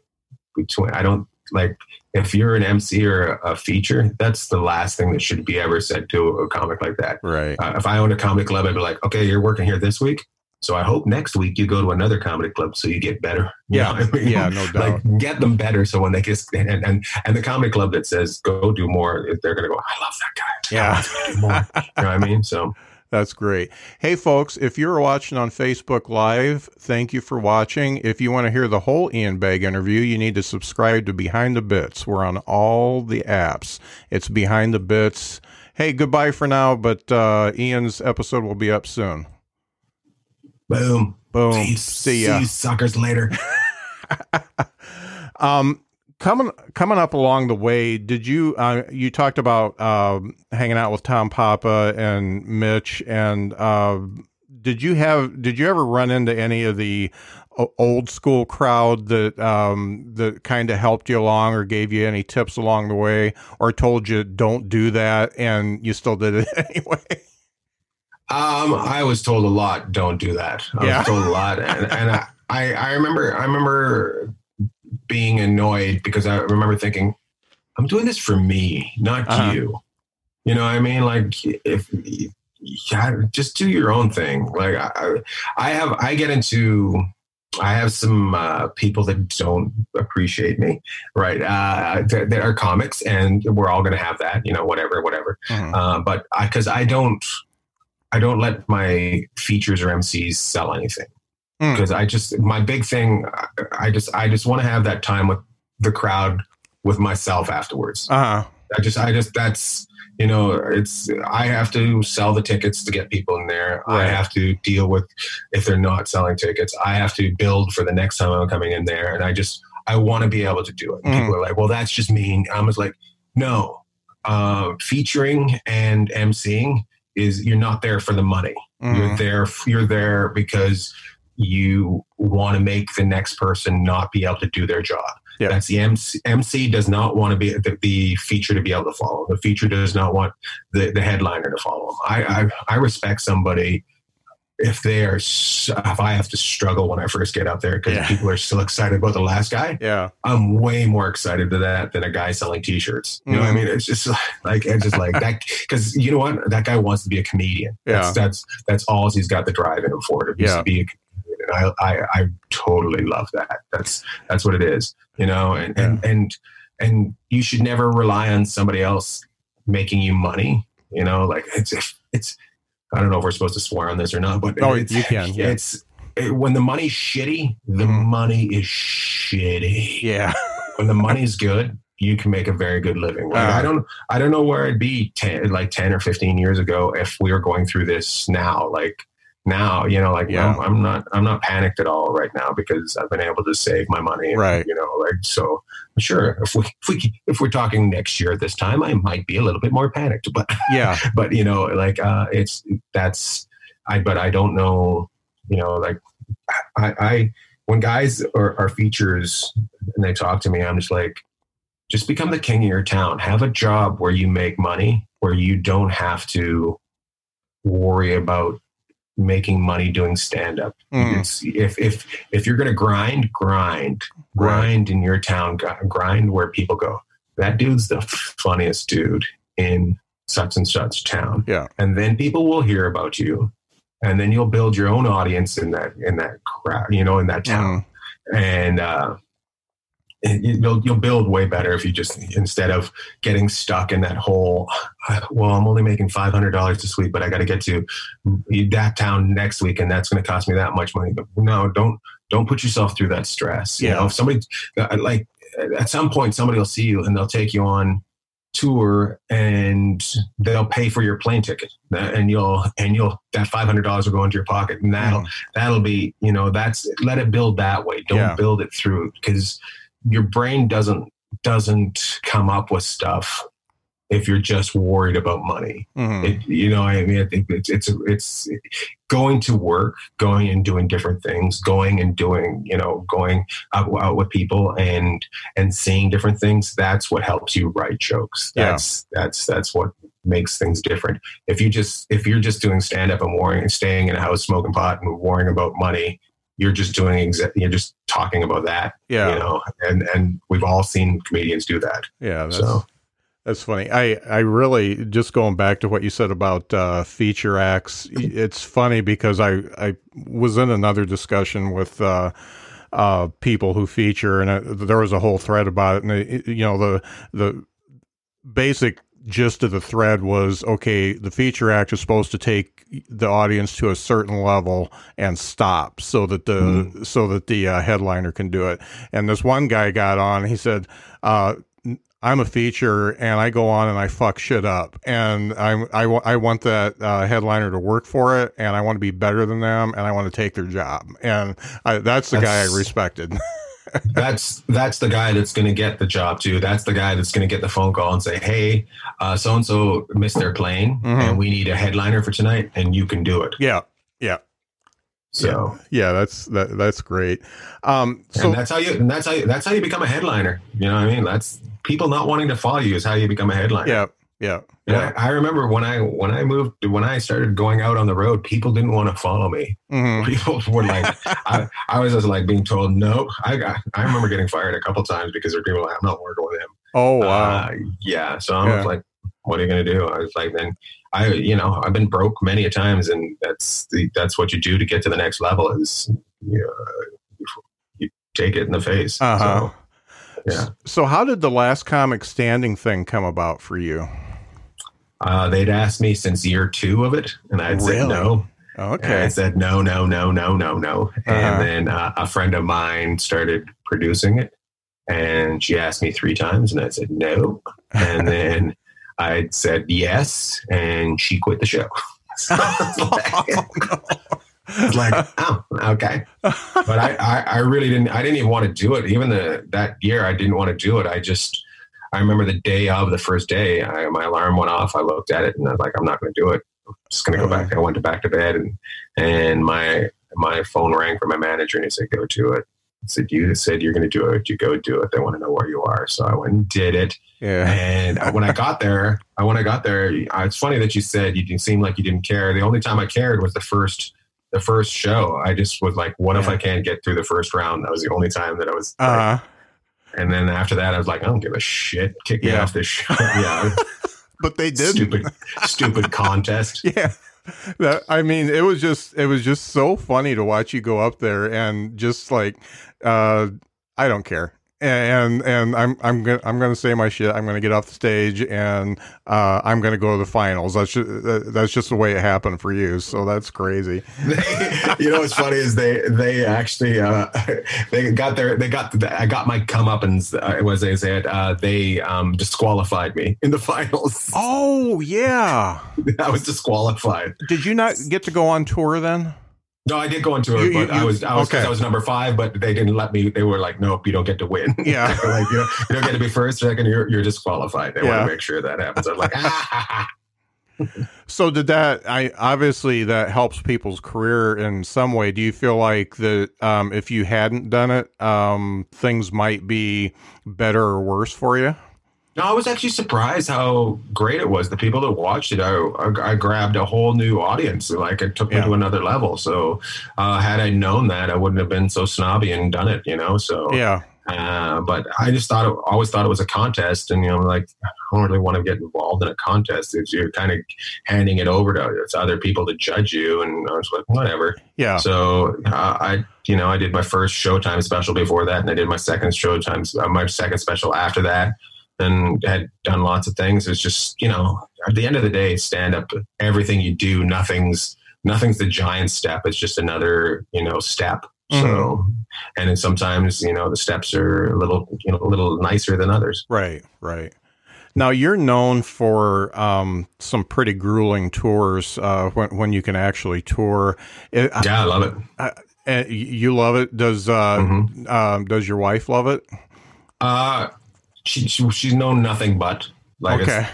Speaker 3: between. I don't like if you're an MC or a feature, that's the last thing that should be ever said to a comic like that.
Speaker 2: Right.
Speaker 3: Uh, if I own a comedy club, I'd be like, okay, you're working here this week. So I hope next week you go to another comedy club so you get better.
Speaker 2: Yeah, I mean? yeah, no doubt.
Speaker 3: Like get them better so when they get and and and the comedy club that says go do more, they're gonna go. I love that guy.
Speaker 2: Yeah,
Speaker 3: do more. you know what I mean? So
Speaker 2: that's great. Hey, folks, if you're watching on Facebook Live, thank you for watching. If you want to hear the whole Ian Bagg interview, you need to subscribe to Behind the Bits. We're on all the apps. It's Behind the Bits. Hey, goodbye for now, but uh, Ian's episode will be up soon.
Speaker 3: Boom.
Speaker 2: Boom.
Speaker 3: See,
Speaker 2: see ya.
Speaker 3: See you suckers later.
Speaker 2: um, coming coming up along the way, did you uh, you talked about uh, hanging out with Tom Papa and Mitch, and uh, did you have did you ever run into any of the old school crowd that um, that kind of helped you along or gave you any tips along the way, or told you don't do that, and you still did it anyway?
Speaker 3: Um, I was told a lot. Don't do that. I
Speaker 2: yeah.
Speaker 3: was told a lot, and, and I, I, I remember I remember being annoyed because I remember thinking, I'm doing this for me, not uh-huh. you. You know what I mean? Like if yeah, just do your own thing. Like I, I have, I get into, I have some uh, people that don't appreciate me, right? Uh, there are comics, and we're all going to have that, you know, whatever, whatever. Uh-huh. Uh, but because I, I don't, I don't let my features or MCs sell anything. Hmm. because mm. I just my big thing I just I just want to have that time with the crowd with myself afterwards.
Speaker 2: Uh-huh.
Speaker 3: I just I just that's you know it's I have to sell the tickets to get people in there. Right. I have to deal with if they're not selling tickets. I have to build for the next time I'm coming in there, and I just I want to be able to do it. Mm. People are like, well, that's just mean. I'm just like, no, uh, featuring and emceeing is you're not there for the money. Mm. You're there. You're there because you want to make the next person not be able to do their job. Yeah. That's the MC, MC does not want to be the, the, feature to be able to follow. The feature does not want the, the headliner to follow. I, I, I respect somebody if they are if I have to struggle when I first get out there because yeah. people are still excited about the last guy.
Speaker 2: Yeah,
Speaker 3: I'm way more excited to that than a guy selling T-shirts. You mm know what I mm-hmm. mean? It's just like it's just like that because you know what, that guy wants to be a comedian.
Speaker 2: Yeah.
Speaker 3: That's that's, that's all he's got the drive in him for to, be-
Speaker 2: Yeah.
Speaker 3: to be a I, I I totally love that. That's that's what it is. You know, and and and and you should never rely on somebody else making you money. You know, like it's it's. I don't know if we're supposed to swear on this or not, but
Speaker 2: Oh,
Speaker 3: it's,
Speaker 2: you can, yeah.
Speaker 3: It's it, when the money's shitty, the
Speaker 2: Mhm.
Speaker 3: money is shitty.
Speaker 2: Yeah.
Speaker 3: When the money's good, you can make a very good living. Like,
Speaker 2: Uh.
Speaker 3: I don't, I don't know where I'd be ten, like ten or fifteen years ago if we were going through this now. Like now, you know, like
Speaker 2: Yeah.
Speaker 3: I'm, I'm not, I'm not panicked at all right now because I've been able to save my money. and,
Speaker 2: Right.
Speaker 3: You know, like so. Sure, if we if we if we're talking next year at this time, I might be a little bit more panicked, but
Speaker 2: Yeah.
Speaker 3: but you know like uh it's that's i but i don't know you know like i i when guys are, are features and they talk to me i'm just like just become the king of your town have a job where you make money where you don't have to worry about making money doing stand up
Speaker 2: Mm.
Speaker 3: if if if you're going to grind grind grind in your town grind where people go that dude's the funniest dude in such and such town
Speaker 2: Yeah.
Speaker 3: and then people will hear about you and then you'll build your own audience in that in that crowd you know in that town
Speaker 2: Mm.
Speaker 3: and uh you'll you'll build way better if you just instead of getting stuck in that whole well i'm only making $500 this week but i got to get to that town next week and that's going to cost me that much money but no don't don't put yourself through that stress you
Speaker 2: Yeah.
Speaker 3: know if somebody uh, like at some point somebody will see you and they'll take you on tour and they'll pay for your plane ticket and you'll and you'll that $500 will go into your pocket and that'll
Speaker 2: Mm.
Speaker 3: that'll be you know that's let it build that way don't
Speaker 2: Yeah.
Speaker 3: build it through because your brain doesn't doesn't come up with stuff if you're just worried about money
Speaker 2: Mhm.
Speaker 3: it, you know i mean i think it's it's it's going to work going and doing different things going and doing you know going out, out with people and and seeing different things that's what helps you write jokes
Speaker 2: Yeah.
Speaker 3: that's that's that's what makes things different if you just if you're just doing stand up and worrying and staying in a house smoking pot and worrying about money you're just doing exa- you're just talking about that
Speaker 2: Yeah.
Speaker 3: you know and and we've all seen comedians do that
Speaker 2: Yeah, that's
Speaker 3: So-
Speaker 2: that's funny. I I really just going back to what you said about uh, feature acts. It's funny because I I was in another discussion with uh, uh, people who feature, and uh there was a whole thread about it. And it, you know the the basic gist of the thread was okay. The feature act is supposed to take the audience to a certain level and stop so that the so that the uh, headliner can do it. And this one guy got on. He said. Uh, I'm a feature and I go on and I fuck shit up and I I, I want that uh, headliner to work for it and I want to be better than them and I want to take their job and I, that's the guy I respected.
Speaker 3: that's that's the guy that's going to get the job too. That's the guy that's going to get the phone call and say, "Hey, so and so missed their plane,
Speaker 2: Mhm.
Speaker 3: and we need a headliner for tonight, and you can do it."
Speaker 2: yeah, yeah,
Speaker 3: So,
Speaker 2: yeah. That's that that's great. Um, so
Speaker 3: and that's how you and that's how you, that's how you become a headliner. You know what I mean? That's people not wanting to follow you is how you become a headliner.
Speaker 2: yeah, yeah, yeah.
Speaker 3: I, I remember when I when I moved when I started going out on the road, people didn't want to follow me.
Speaker 2: Mhm.
Speaker 3: People were like, I, I was just like being told no. I got I remember getting fired a couple times because there were people like, I'm not working with him.
Speaker 2: Oh wow,
Speaker 3: Uh, yeah. So I
Speaker 2: Yeah.
Speaker 3: like, what are you going to do? I was like, then I, you know, I've been broke many a times and that's the, that's what you do to get to the next level is you, know, you take it in the face.
Speaker 2: uh huh.
Speaker 3: So, yeah.
Speaker 2: So how did the last comic standing thing come about for you?
Speaker 3: Uh, they'd asked me since year two of it and I'd
Speaker 2: Really?
Speaker 3: said no. And I said no, no, no, no, no, no.
Speaker 2: Uh-huh.
Speaker 3: And then uh, a friend of mine started producing it, and she asked me three times, and I said no. And then I said yes, and she quit the show. So it's like, oh, okay. But I, I, I really didn't. I didn't even want to do it. Even the that year, I didn't want to do it. I just. I remember the day of the first day, I, my alarm went off. I looked at it and I was like, I'm not going to do it. I'm just going to go
Speaker 2: Uh-huh.
Speaker 3: back. I went to back to bed and and my my phone rang from my manager and he said, "Go to it." I said, "You said you're going to do it. You go do it. They want to know where you are." So I went and did it.
Speaker 2: yeah.
Speaker 3: And when I got there, I when I got there, uh, it's funny that you said you didn't seem like you didn't care. The only time I cared was the first the first show. I just was like, "What if I can't get through the first round?" That was the only time that I was. like,
Speaker 2: Uh huh.
Speaker 3: And then after that, I was like, "I don't give a shit. Kick me
Speaker 2: Yeah.
Speaker 3: off this show." yeah.
Speaker 2: but they did.
Speaker 3: Stupid, stupid contest.
Speaker 2: Yeah. That, I mean, it was just it was just so funny to watch you go up there and just like uh I don't care and and I'm I'm gonna I'm gonna say my shit. I'm gonna get off the stage and uh, I'm gonna go to the finals. That's just, that's just the way it happened for you. So that's crazy.
Speaker 3: you know what's funny is they they actually uh, they got their they got the, I got my comeuppance. Uh, was they said uh, they um, disqualified me in the finals.
Speaker 2: Oh yeah,
Speaker 3: I was disqualified.
Speaker 2: Did you not get to go on tour then?
Speaker 3: No, I did go into it, you, but you, I was I was okay. I was number five, but they didn't let me. They were like, "Nope, you don't get to win."
Speaker 2: Yeah,
Speaker 3: like you, know, you don't get to be first, second. You're you're disqualified. They yeah. want to make sure that happens. I was like, ah.
Speaker 2: so did that? I obviously that helps people's career in some way. Do you feel like that um, if you hadn't done it, um, things might be better or worse for you?
Speaker 3: No, I was actually surprised how great it was. The people that watched it, I, I, I grabbed a whole new audience. Like it took yeah. me to another level. So, uh, had I known that, I wouldn't have been so snobby and done it. You know. So
Speaker 2: yeah.
Speaker 3: Uh, but I just thought, it, always thought it was a contest, and you know, like I don't really want to get involved in a contest. It's, you're kind of handing it over to it's other people to judge you, and I was like, whatever.
Speaker 2: Yeah.
Speaker 3: So uh, I, you know, I did my first Showtime special before that, and I did my second Showtime, uh, my second special after that and had done lots of things. It's just, you know, at the end of the day, stand up, everything you do, nothing's, nothing's the giant step. It's just another, you know, step. Mm-hmm. So, and then sometimes, you know, the steps are a little, you know, a little nicer than others.
Speaker 2: Right. Right. Now you're known for um, some pretty grueling tours uh, when when you can actually tour.
Speaker 3: It, yeah, I, I love it.
Speaker 2: I, you love it. Does uh, mm-hmm. uh, does your wife love it?
Speaker 3: Uh, she, she she's known nothing but like
Speaker 2: okay.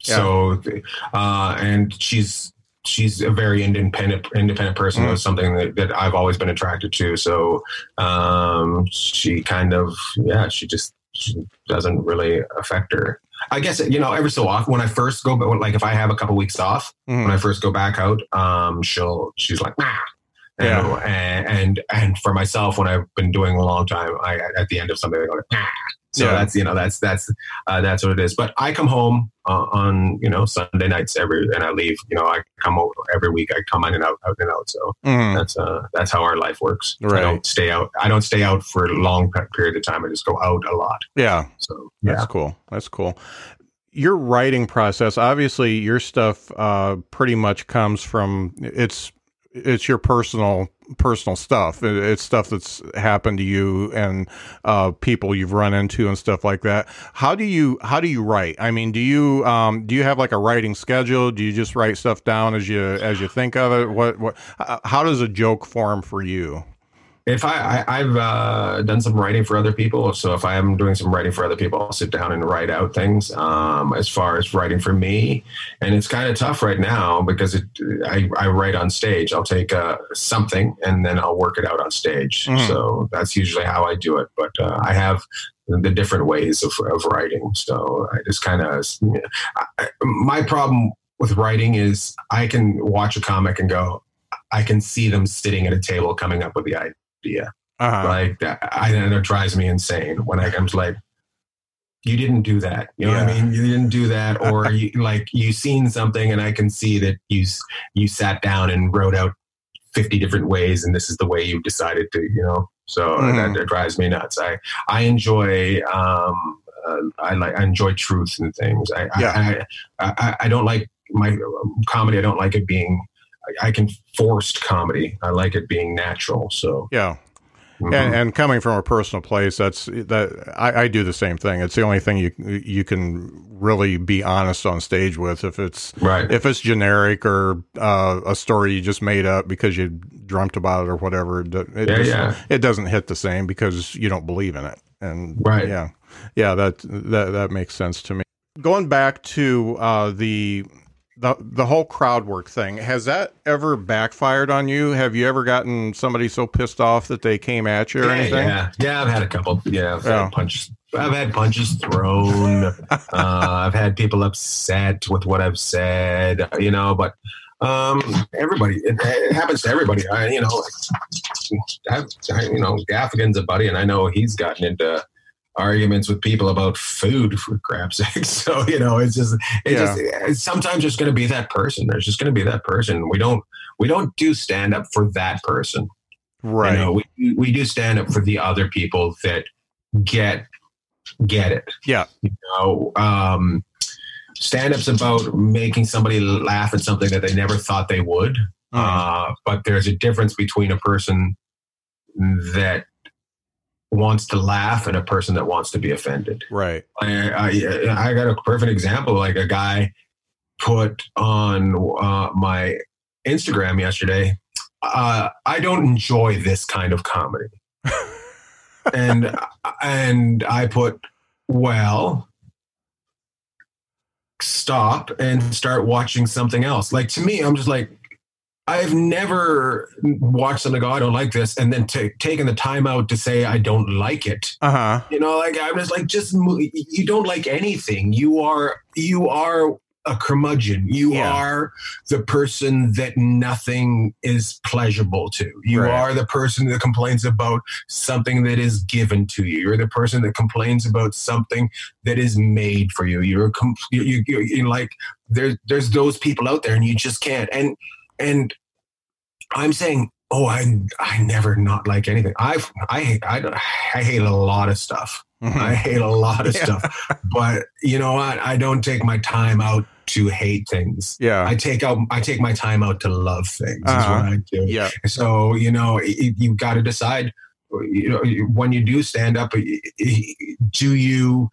Speaker 3: so yeah. uh and she's she's a very independent independent person mm. was something that, that I've always been attracted to so um she kind of yeah she just she doesn't really affect her I guess you know every so often when I first go but like if I have a couple weeks off mm. when I first go back out um she'll she's like nah yeah. And, and and for myself, when I've been doing a long time, I at the end of something, I go, nah, so yeah. that's you know that's that's uh, that's what it is. But I come home uh, on you know Sunday nights every, and I leave. You know I come over every week. I come in and out, out and out. So mm. that's uh that's how our life works.
Speaker 2: Right.
Speaker 3: I don't stay out. I don't stay out for a long period of time. I just go out a lot.
Speaker 2: Yeah.
Speaker 3: So
Speaker 2: yeah. that's cool. That's cool. Your writing process, obviously, your stuff uh, pretty much comes from it's it's your personal personal stuff. It's stuff that's happened to you and uh, people you've run into and stuff like that. How do you how do you write? I mean, do you um, do you have like a writing schedule? Do you just write stuff down as you as you think of it? What what? How does a joke form for you?
Speaker 3: If I, I have uh, done some writing for other people, so if I am doing some writing for other people, I'll sit down and write out things. Um, as far as writing for me, and it's kind of tough right now because it, I, I write on stage. I'll take uh, something and then I'll work it out on stage. Mm. So that's usually how I do it. But uh, I have the different ways of, of writing. So I just kind of my problem with writing is I can watch a comic and go, I can see them sitting at a table coming up with the idea idea. Uh-huh. Like that, I, it drives me insane when I, I'm like, you didn't do that. You know yeah. what I mean? You didn't do that, or you, like you seen something, and I can see that you you sat down and wrote out fifty different ways, and this is the way you decided to. You know, so mm. that, that, drives me nuts. I I enjoy um uh, I like I enjoy truth and things. I yeah. I, I, I, I don't like my comedy. I don't like it being I can forced comedy. I like it being natural. So
Speaker 2: yeah. Mm-hmm. And, and, coming from a personal place, that's that I, I, do the same thing. It's the only thing you you can really be honest on stage with. If it's
Speaker 3: right,
Speaker 2: if it's generic or uh, a story you just made up because you dreamt about it or whatever, it,
Speaker 3: yeah, just, yeah.
Speaker 2: it doesn't hit the same because you don't believe in it. And
Speaker 3: right,
Speaker 2: yeah, yeah, that that that makes sense to me. Going back to uh, the the the whole crowd work thing has that ever backfired on you? Have you ever gotten somebody so pissed off that they came at you or
Speaker 3: yeah,
Speaker 2: anything?
Speaker 3: Yeah, yeah, I've had a couple. Yeah, I've had punches. I've had punches thrown. uh, I've had people upset with what I've said. You know, but um, everybody, it, it, happens to everybody. I, you know, I, I, you know, Gaffigan's a buddy, and I know he's gotten into arguments with people about food for crap's sake. So you know, it's just it's
Speaker 2: Yeah.
Speaker 3: just it's sometimes just going to be that person. There's just going to be that person. We don't we don't do stand up for that person.
Speaker 2: Right.
Speaker 3: You know, we we do stand up for the other people that get get it.
Speaker 2: Yeah.
Speaker 3: You know, um, stand up's about making somebody laugh at something that they never thought they would.
Speaker 2: Mhm.
Speaker 3: Uh, but there's a difference between a person that wants to laugh and a person that wants to be offended.
Speaker 2: right.
Speaker 3: I, I, I got a perfect example. Like a guy put on uh, my Instagram yesterday. Uh, I don't enjoy this kind of comedy, and and I put well. Stop and start watching something else. Like to me, I'm just like, I've never watched something. Go, I don't like this, and then ta taken the time out to say I don't like it.
Speaker 2: Uh huh.
Speaker 3: You know, like I'm just like, just you don't like anything. You are you are a curmudgeon. You
Speaker 2: Yeah.
Speaker 3: are the person that nothing is pleasurable to. You
Speaker 2: Right.
Speaker 3: are the person that complains about something that is given to you. You're the person that complains about something that is made for you. You're com- you, you, you you're like there's there's those people out there, and you just can't. And and I'm saying, oh, I I never not like anything. I've I hate I, I hate a lot of stuff.
Speaker 2: Mhm.
Speaker 3: I hate a lot of
Speaker 2: Yeah.
Speaker 3: stuff. But you know what? I don't take my time out to hate things.
Speaker 2: yeah.
Speaker 3: I take out I take my time out to love things.
Speaker 2: Uh-huh.
Speaker 3: what I do.
Speaker 2: yeah.
Speaker 3: So you know, you've got to decide. You know, when you do stand up, do you?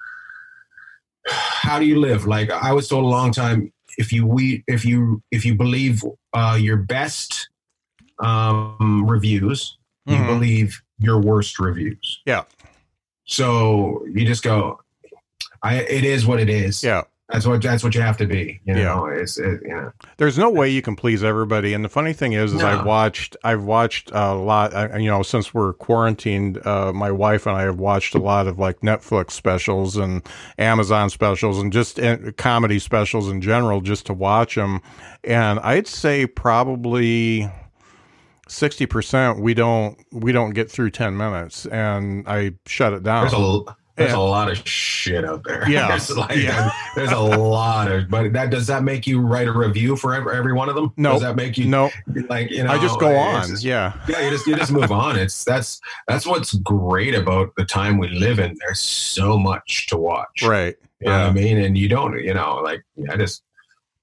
Speaker 3: How do you live? Like I was told a long time, if you we if you if you believe uh, your best um, reviews, you
Speaker 2: Mhm.
Speaker 3: believe your worst reviews.
Speaker 2: Yeah.
Speaker 3: So you just go. I. It is what it is.
Speaker 2: Yeah.
Speaker 3: That's what. That's what you have to be. You
Speaker 2: Yeah.
Speaker 3: It's. It, you know.
Speaker 2: There's no way you can please everybody, and the funny thing is, is
Speaker 3: No.
Speaker 2: I've watched, I've watched a lot. I, you know, since we're quarantined, uh, my wife and I have watched a lot of like Netflix specials and Amazon specials, and just uh, comedy specials in general, just to watch them. And I'd say probably sixty percent we don't we don't get through ten minutes, and I shut it down.
Speaker 3: There's a. There's
Speaker 2: Yeah.
Speaker 3: a lot of shit out there.
Speaker 2: Yeah.
Speaker 3: there's, like,
Speaker 2: Yeah.
Speaker 3: there's a lot of. But that does that make you write a review for every, every one of them?
Speaker 2: No.
Speaker 3: Does that make you
Speaker 2: no,
Speaker 3: like you know?
Speaker 2: I just go on.
Speaker 3: just-
Speaker 2: Yeah,
Speaker 3: yeah, you just you just move on. It's that's that's what's great about the time we live in. There's so much to watch.
Speaker 2: right.
Speaker 3: You know what I mean? And you don't, you know, like I just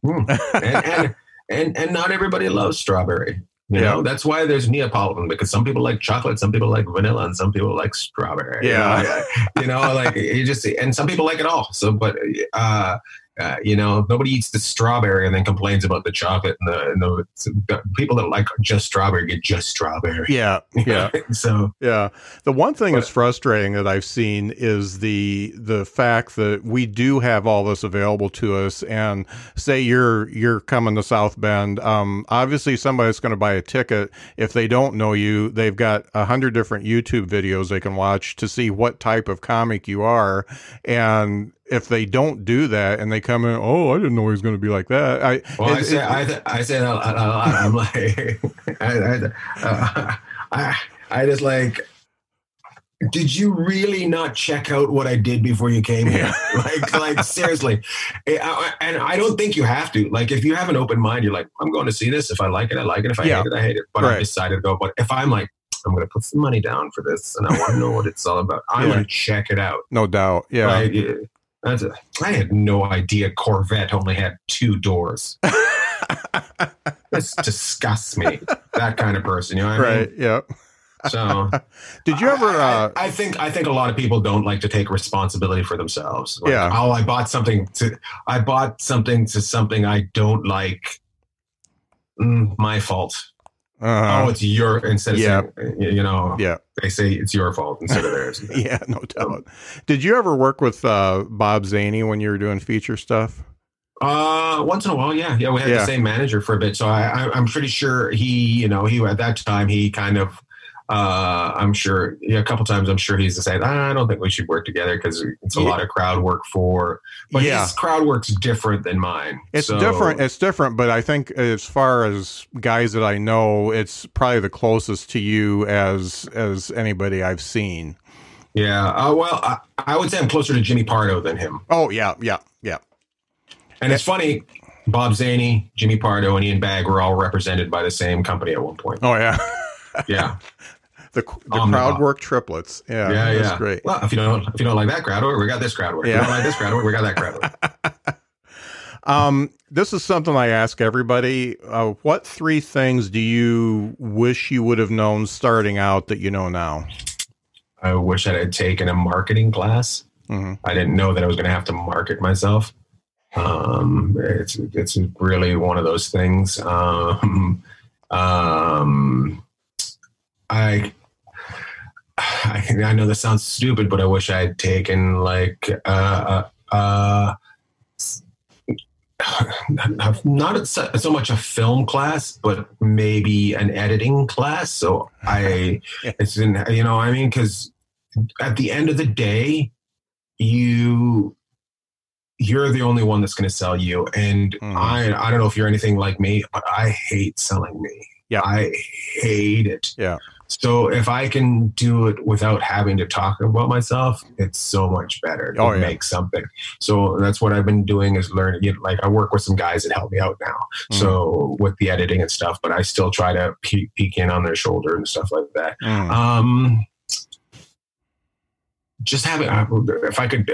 Speaker 3: hmm. and, and and and not everybody loves strawberry. You
Speaker 2: Yeah.
Speaker 3: know, that's why there's Neapolitan because some people like chocolate, some people like vanilla, and some people like strawberry.
Speaker 2: Yeah.
Speaker 3: you know, like you just and some people like it all. So, but uh, uh, you know, nobody eats the strawberry and then complains about the chocolate and the, and the people that like just strawberry get just strawberry.
Speaker 2: yeah, yeah.
Speaker 3: so
Speaker 2: Yeah. The one thing that's frustrating that I've seen is the the fact that we do have all this available to us and say you're you're coming to South Bend, um obviously somebody's going to buy a ticket if they don't know you, they've got a hundred different YouTube videos they can watch to see what type of comic you are and if they don't do that and they come in, oh, I didn't know he was going to be like that. I
Speaker 3: Well, I
Speaker 2: it-
Speaker 3: say,
Speaker 2: it-
Speaker 3: I, I say that a lot. a lot. I'm like, I, I, uh, I, I just like, did you really not check out what I did before you came here? like, like seriously. I- I- and I don't think you have to. Like, if you have an open mind, you're like, I'm going to see this. If I like it, I like it. If I
Speaker 2: Yeah.
Speaker 3: hate it, I hate it. But
Speaker 2: Right.
Speaker 3: I decided to go. But if I'm like, I'm going to put some money down for this, and I want to know what it's all about. I'm
Speaker 2: Yeah.
Speaker 3: going to check it out.
Speaker 2: no doubt. Yeah.
Speaker 3: Like, that's a, I had no idea Corvette only had two doors. this disgusts me. That kind of person, you know what I
Speaker 2: right.
Speaker 3: mean?
Speaker 2: Yeah.
Speaker 3: So
Speaker 2: Did you ever
Speaker 3: I,
Speaker 2: uh
Speaker 3: I, I think I think a lot of people don't like to take responsibility for themselves. Like,
Speaker 2: Yeah.
Speaker 3: Oh, I bought something to I bought something to something I don't like. Mm, my fault.
Speaker 2: Uh
Speaker 3: oh, it's your instead of
Speaker 2: Yeah.
Speaker 3: saying, you know,
Speaker 2: yeah.
Speaker 3: they say it's your fault instead of theirs.
Speaker 2: Yeah, no doubt. Did you ever work with uh, Bob Zany when you were doing feature stuff?
Speaker 3: Uh, once in a while, yeah, yeah. We had
Speaker 2: Yeah.
Speaker 3: the same manager for a bit, so I, I, I'm pretty sure he, you know, he at that time he kind of, uh, I'm sure, yeah, a couple times I'm sure he's said, "Ah, I don't think we should work together because it's a
Speaker 2: Yeah.
Speaker 3: lot of crowd work for, but
Speaker 2: yeah,
Speaker 3: his crowd work's different than mine.
Speaker 2: it's
Speaker 3: So-
Speaker 2: different. It's different, but I think as far as guys that I know, it's probably the closest to you as as anybody I've seen.
Speaker 3: Yeah. Uh, well, I, I would say I'm closer to Jimmy Pardo than him.
Speaker 2: Oh yeah, yeah, yeah.
Speaker 3: And it's funny, Bob Zany, Jimmy Pardo, and Ian Bagg were all represented by the same company at one point.
Speaker 2: Oh yeah.
Speaker 3: Yeah.
Speaker 2: the the
Speaker 3: Omnibus.
Speaker 2: crowd work triplets. Yeah,
Speaker 3: yeah,
Speaker 2: that's
Speaker 3: yeah.
Speaker 2: great.
Speaker 3: Well, if you don't if you don't like that crowd work, we got this crowd work.
Speaker 2: Yeah.
Speaker 3: If you don't like this crowd work, we got that crowd work.
Speaker 2: Um, this is something I ask everybody. Uh, what three things do you wish you would have known starting out that you know now?
Speaker 3: I wish I had taken a marketing class.
Speaker 2: Mhm.
Speaker 3: I didn't know that I was going to have to market myself. Um, it's it's really one of those things. Um, um, I, I I know this sounds stupid, but I wish I had taken like uh, uh, uh not so so much a film class, but maybe an editing class. So I, it's in you know I mean because at the end of the day, you you're the only one that's going to sell you, and
Speaker 2: Mhm.
Speaker 3: I I don't know if you're anything like me, but I hate selling me.
Speaker 2: Yeah.
Speaker 3: I hate it.
Speaker 2: Yeah.
Speaker 3: So if I can do it without having to talk about myself, it's so much better to
Speaker 2: Oh, yeah.
Speaker 3: make something. So that's what I've been doing is learning. You know, like I work with some guys that help me out now.
Speaker 2: Mm.
Speaker 3: So with the editing and stuff, but I still try to peek, peek in on their shoulder and stuff like that.
Speaker 2: Mm.
Speaker 3: Um, just having, if I could,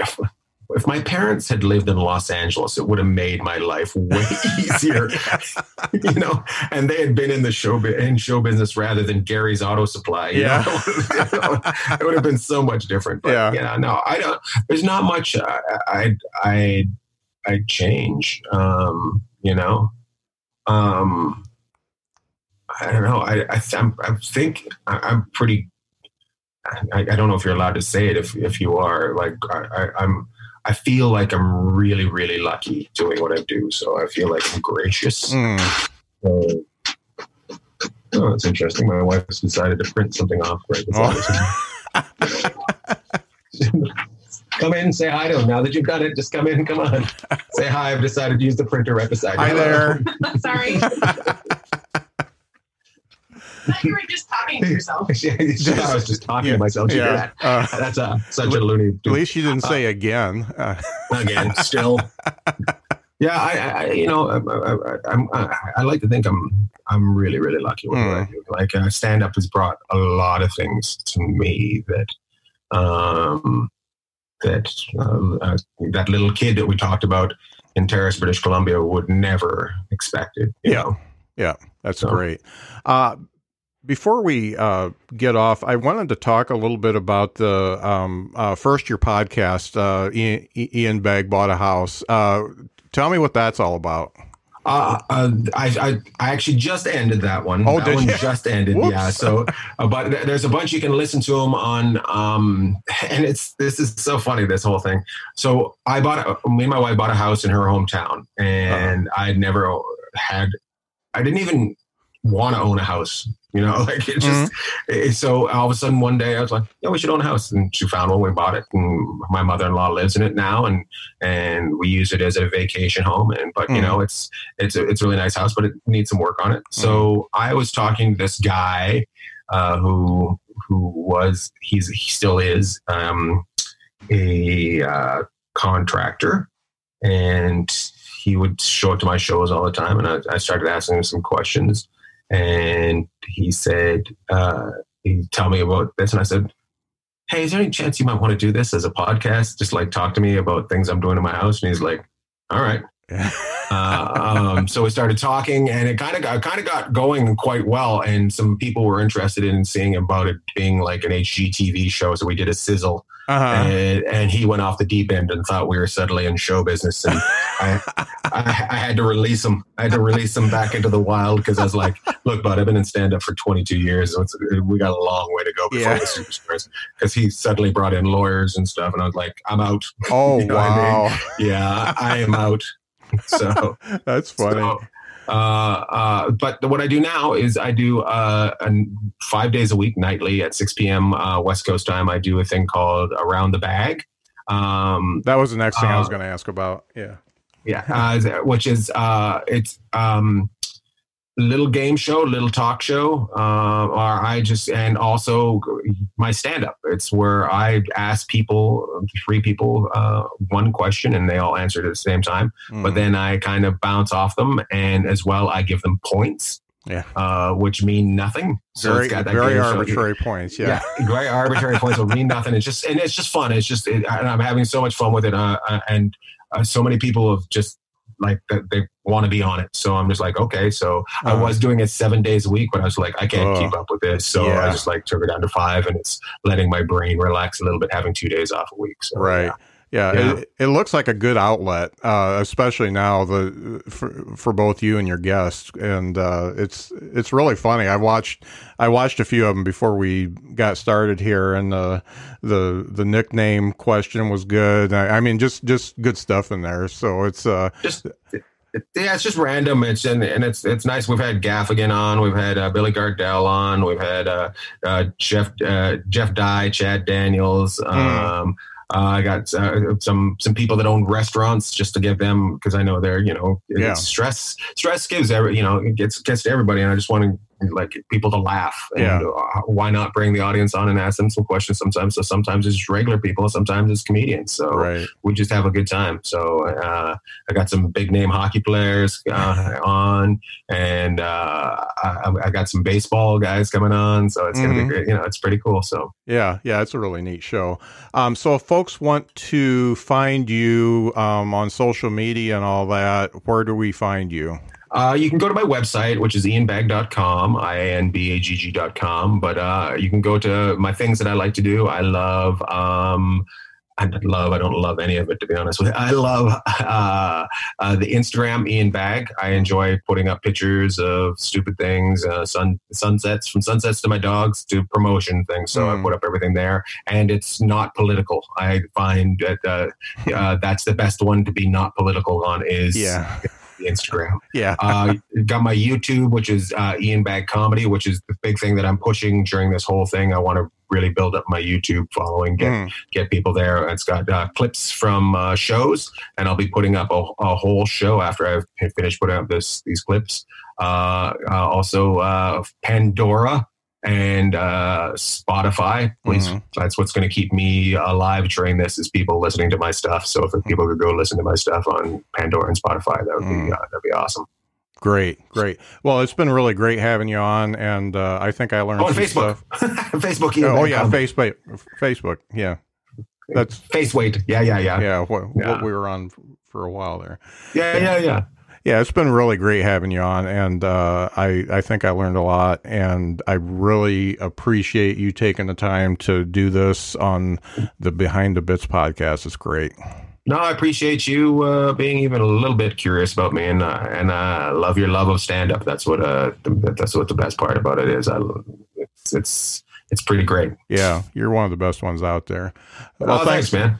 Speaker 3: if my parents had lived in Los Angeles, it would have made my life way easier, you know. And they had been in the show in show business rather than Gary's Auto Supply. you
Speaker 2: Yeah.
Speaker 3: know? it would have been so much different. But
Speaker 2: Yeah.
Speaker 3: no, I don't. There's not much uh, I I I change. Um, you know, um, I don't know. I I, th- I'm, I think I, I'm pretty. I, I don't know if you're allowed to say it. If if you are, like I, I, I'm. I feel like I'm really, really lucky doing what I do. So I feel like I'm gracious.
Speaker 2: Mm.
Speaker 3: So, oh, it's interesting. My wife has decided to print something off right before this. come in, say hi to him. Now that you've done it, just come in. Come on, say hi. I've decided to use the printer right beside you.
Speaker 2: Hi there.
Speaker 4: Sorry. I you were just talking to yourself.
Speaker 3: I was just talking to myself. Did
Speaker 2: Yeah.
Speaker 3: that?
Speaker 2: Uh,
Speaker 3: That's uh, such a loony.
Speaker 2: at least you didn't say again. Uh,
Speaker 3: again still yeah I, I I- you know I, I, I'm I, I like to think I'm I'm really really lucky with what I do like uh, stand up has brought a lot of things to me that um that um, uh, that little kid that we talked about in Terrace British Columbia would never expected you
Speaker 2: Yeah.
Speaker 3: know?
Speaker 2: That's
Speaker 3: So-
Speaker 2: great. Uh, before we uh, get off, I wanted to talk a little bit about the um, uh, first year podcast. Uh, Ian, Ian Bagg bought a house. Uh, tell me what that's all about.
Speaker 3: Uh, uh, I, I I actually just ended that one.
Speaker 2: Oh,
Speaker 3: that one
Speaker 2: you?
Speaker 3: just ended.
Speaker 2: Whoops.
Speaker 3: Yeah. So, uh, but th- there's a bunch you can listen to them on. Um, and it's this is so funny. This whole thing. So I bought a, me and my wife bought a house in her hometown, and
Speaker 2: Uh-huh.
Speaker 3: I'd never had. I didn't even want to own a house. You know, like it just.
Speaker 2: Mm-hmm.
Speaker 3: eh, So all of a sudden one day I was like, "Yeah, we should own a house," and she found one. We bought it, and my mother-in-law lives in it now, and and we use it as a vacation home. And but you
Speaker 2: Mhm.
Speaker 3: know, it's it's a, it's a really nice house, but it needs some work on it. So I was talking to this guy uh, who who was he's he still is um, a uh, contractor, and he would show up to my shows all the time, and I, I started asking him some questions, and he said uh, he tell me about this, and I said. Hey, is there any chance you might want to do this as a podcast? Just like talk to me about things I'm doing in my house. And he's like, all right uh, um, so we started talking, and it kind of got kind of got going quite well. And some people were interested in seeing about it being like an HGTV show. So we did a sizzle,
Speaker 2: Uh-huh.
Speaker 3: and, and he went off the deep end and thought we were suddenly in show business. And I, I, I had to release him. I had to release him back into the wild because I was like, "Look, bud, I've been in stand up for 22 years. It's, we got a long way to go before
Speaker 2: Yeah.
Speaker 3: we're superstars." Because he suddenly brought in lawyers and stuff, and I was like, "I'm out.
Speaker 2: Oh
Speaker 3: You know what I mean?
Speaker 2: wow,
Speaker 3: Yeah, I am out." So.
Speaker 2: that's funny.
Speaker 3: So, uh, uh, but what I do now is I do uh, an- five days a week, nightly at 6 p.m. Uh, West Coast time. I do a thing called Around the Bag. Um,
Speaker 2: that was the next thing I was going to ask about. Yeah.
Speaker 3: yeah, uh, which is uh, it's um, little game show, little talk show, uh, or I just and also my stand up. It's where I ask people, three people, uh, one question, and they all answer at the same time.
Speaker 2: Mm.
Speaker 3: But then I kind of bounce off them, and as well, I give them points.
Speaker 2: Yeah.
Speaker 3: uh, which mean nothing. So
Speaker 2: very
Speaker 3: it's got that
Speaker 2: very
Speaker 3: game show-
Speaker 2: arbitrary points. Yeah.
Speaker 3: yeah, very arbitrary points will mean nothing. It's just and it's just fun. It's just it, and I'm having so much fun with it. Uh, uh, and uh, so many people have just like that they want to be on it. So I'm just like, okay. So I
Speaker 2: Uh-huh.
Speaker 3: was doing it seven days a week, but I was like, I can't
Speaker 2: Oh.
Speaker 3: keep up with this. So
Speaker 2: Yeah.
Speaker 3: I just like took it down to five, and it's letting my brain relax a little bit, having two days off a week. So
Speaker 2: Right.
Speaker 3: yeah.
Speaker 2: Yeah,
Speaker 3: Yeah.
Speaker 2: It, it looks like a good outlet, uh, especially now the for, for both you and your guests, and uh, it's it's really funny. I watched I watched a few of them before we got started here, and uh, the the nickname question was good. I, I mean, just just good stuff in there. So it's uh,
Speaker 3: just yeah, it's just random. It's and, and it's it's nice. We've had Gaffigan on, we've had uh, Billy Gardell on, we've had uh, uh, Jeff uh, Jeff Dye, Chad Daniels. Um, uh, I got uh, some some people that own restaurants just to give them because I know they're you know
Speaker 2: Yeah.
Speaker 3: stress stress gives every you know it gets gets to everybody and I just want to like people to laugh and
Speaker 2: Yeah.
Speaker 3: uh, why not bring the audience on and ask them some questions sometimes so sometimes it's regular people sometimes it's comedians so
Speaker 2: right.
Speaker 3: we just have a good time. So uh, I got some big name hockey players uh, on, and uh, I, I got some baseball guys coming on. So it's gonna
Speaker 2: Mhm.
Speaker 3: be great. You know, it's pretty cool. So
Speaker 2: Yeah, yeah, it's a really neat show. Um, so if folks want to find you um, on social media and all that, where do we find you?
Speaker 3: Uh, you can go to my website, which is ianbagg.com, I A N B A G G.com. But uh, you can go to my things that I like to do. I love. Um, I don't love. I don't love any of it to be honest with you. I love uh, uh, the Instagram Ian Bagg. I enjoy putting up pictures of stupid things, uh, sun sunsets from sunsets to my dogs to promotion things. So
Speaker 2: Mm.
Speaker 3: I put up everything there, and it's not political. I find that uh, uh, that's the best one to be not political on is
Speaker 2: Yeah,
Speaker 3: the Instagram.
Speaker 2: yeah,
Speaker 3: Uh, got my YouTube, which is uh, Ian Bagg Comedy, which is the big thing that I'm pushing during this whole thing. I want to really build up my YouTube following, get
Speaker 2: Mm.
Speaker 3: get people there. It's got uh, clips from uh, shows, and I'll be putting up a, a whole show after I've finished putting up this these clips. Uh, uh, also, uh, Pandora and uh, Spotify. Please,
Speaker 2: Mhm.
Speaker 3: that's what's going to keep me alive during this is people listening to my stuff. So if people could go listen to my stuff on Pandora and Spotify, that would be
Speaker 2: Mm.
Speaker 3: uh, that'd be awesome.
Speaker 2: great, great. Well, it's been really great having you on, and uh, I think I learned
Speaker 3: Oh, Facebook. Facebook.
Speaker 2: Oh,
Speaker 3: Bag
Speaker 2: yeah, Facebook, Facebook, yeah. That's
Speaker 3: Face weight. Yeah, yeah, yeah, yeah,
Speaker 2: yeah, what, what we were on for a while there.
Speaker 3: yeah, yeah, yeah.
Speaker 2: Yeah, it's been really great having you on, and uh, I I think I learned a lot, and I really appreciate you taking the time to do this on the Behind the Bits podcast. It's great.
Speaker 3: No, I appreciate you uh, being even a little bit curious about me, and uh, and uh, love your love of stand up. That's what uh, that's what the best part about it is. I, it's it's it's pretty great.
Speaker 2: Yeah, you're one of the best ones out there.
Speaker 3: oh, thanks, man.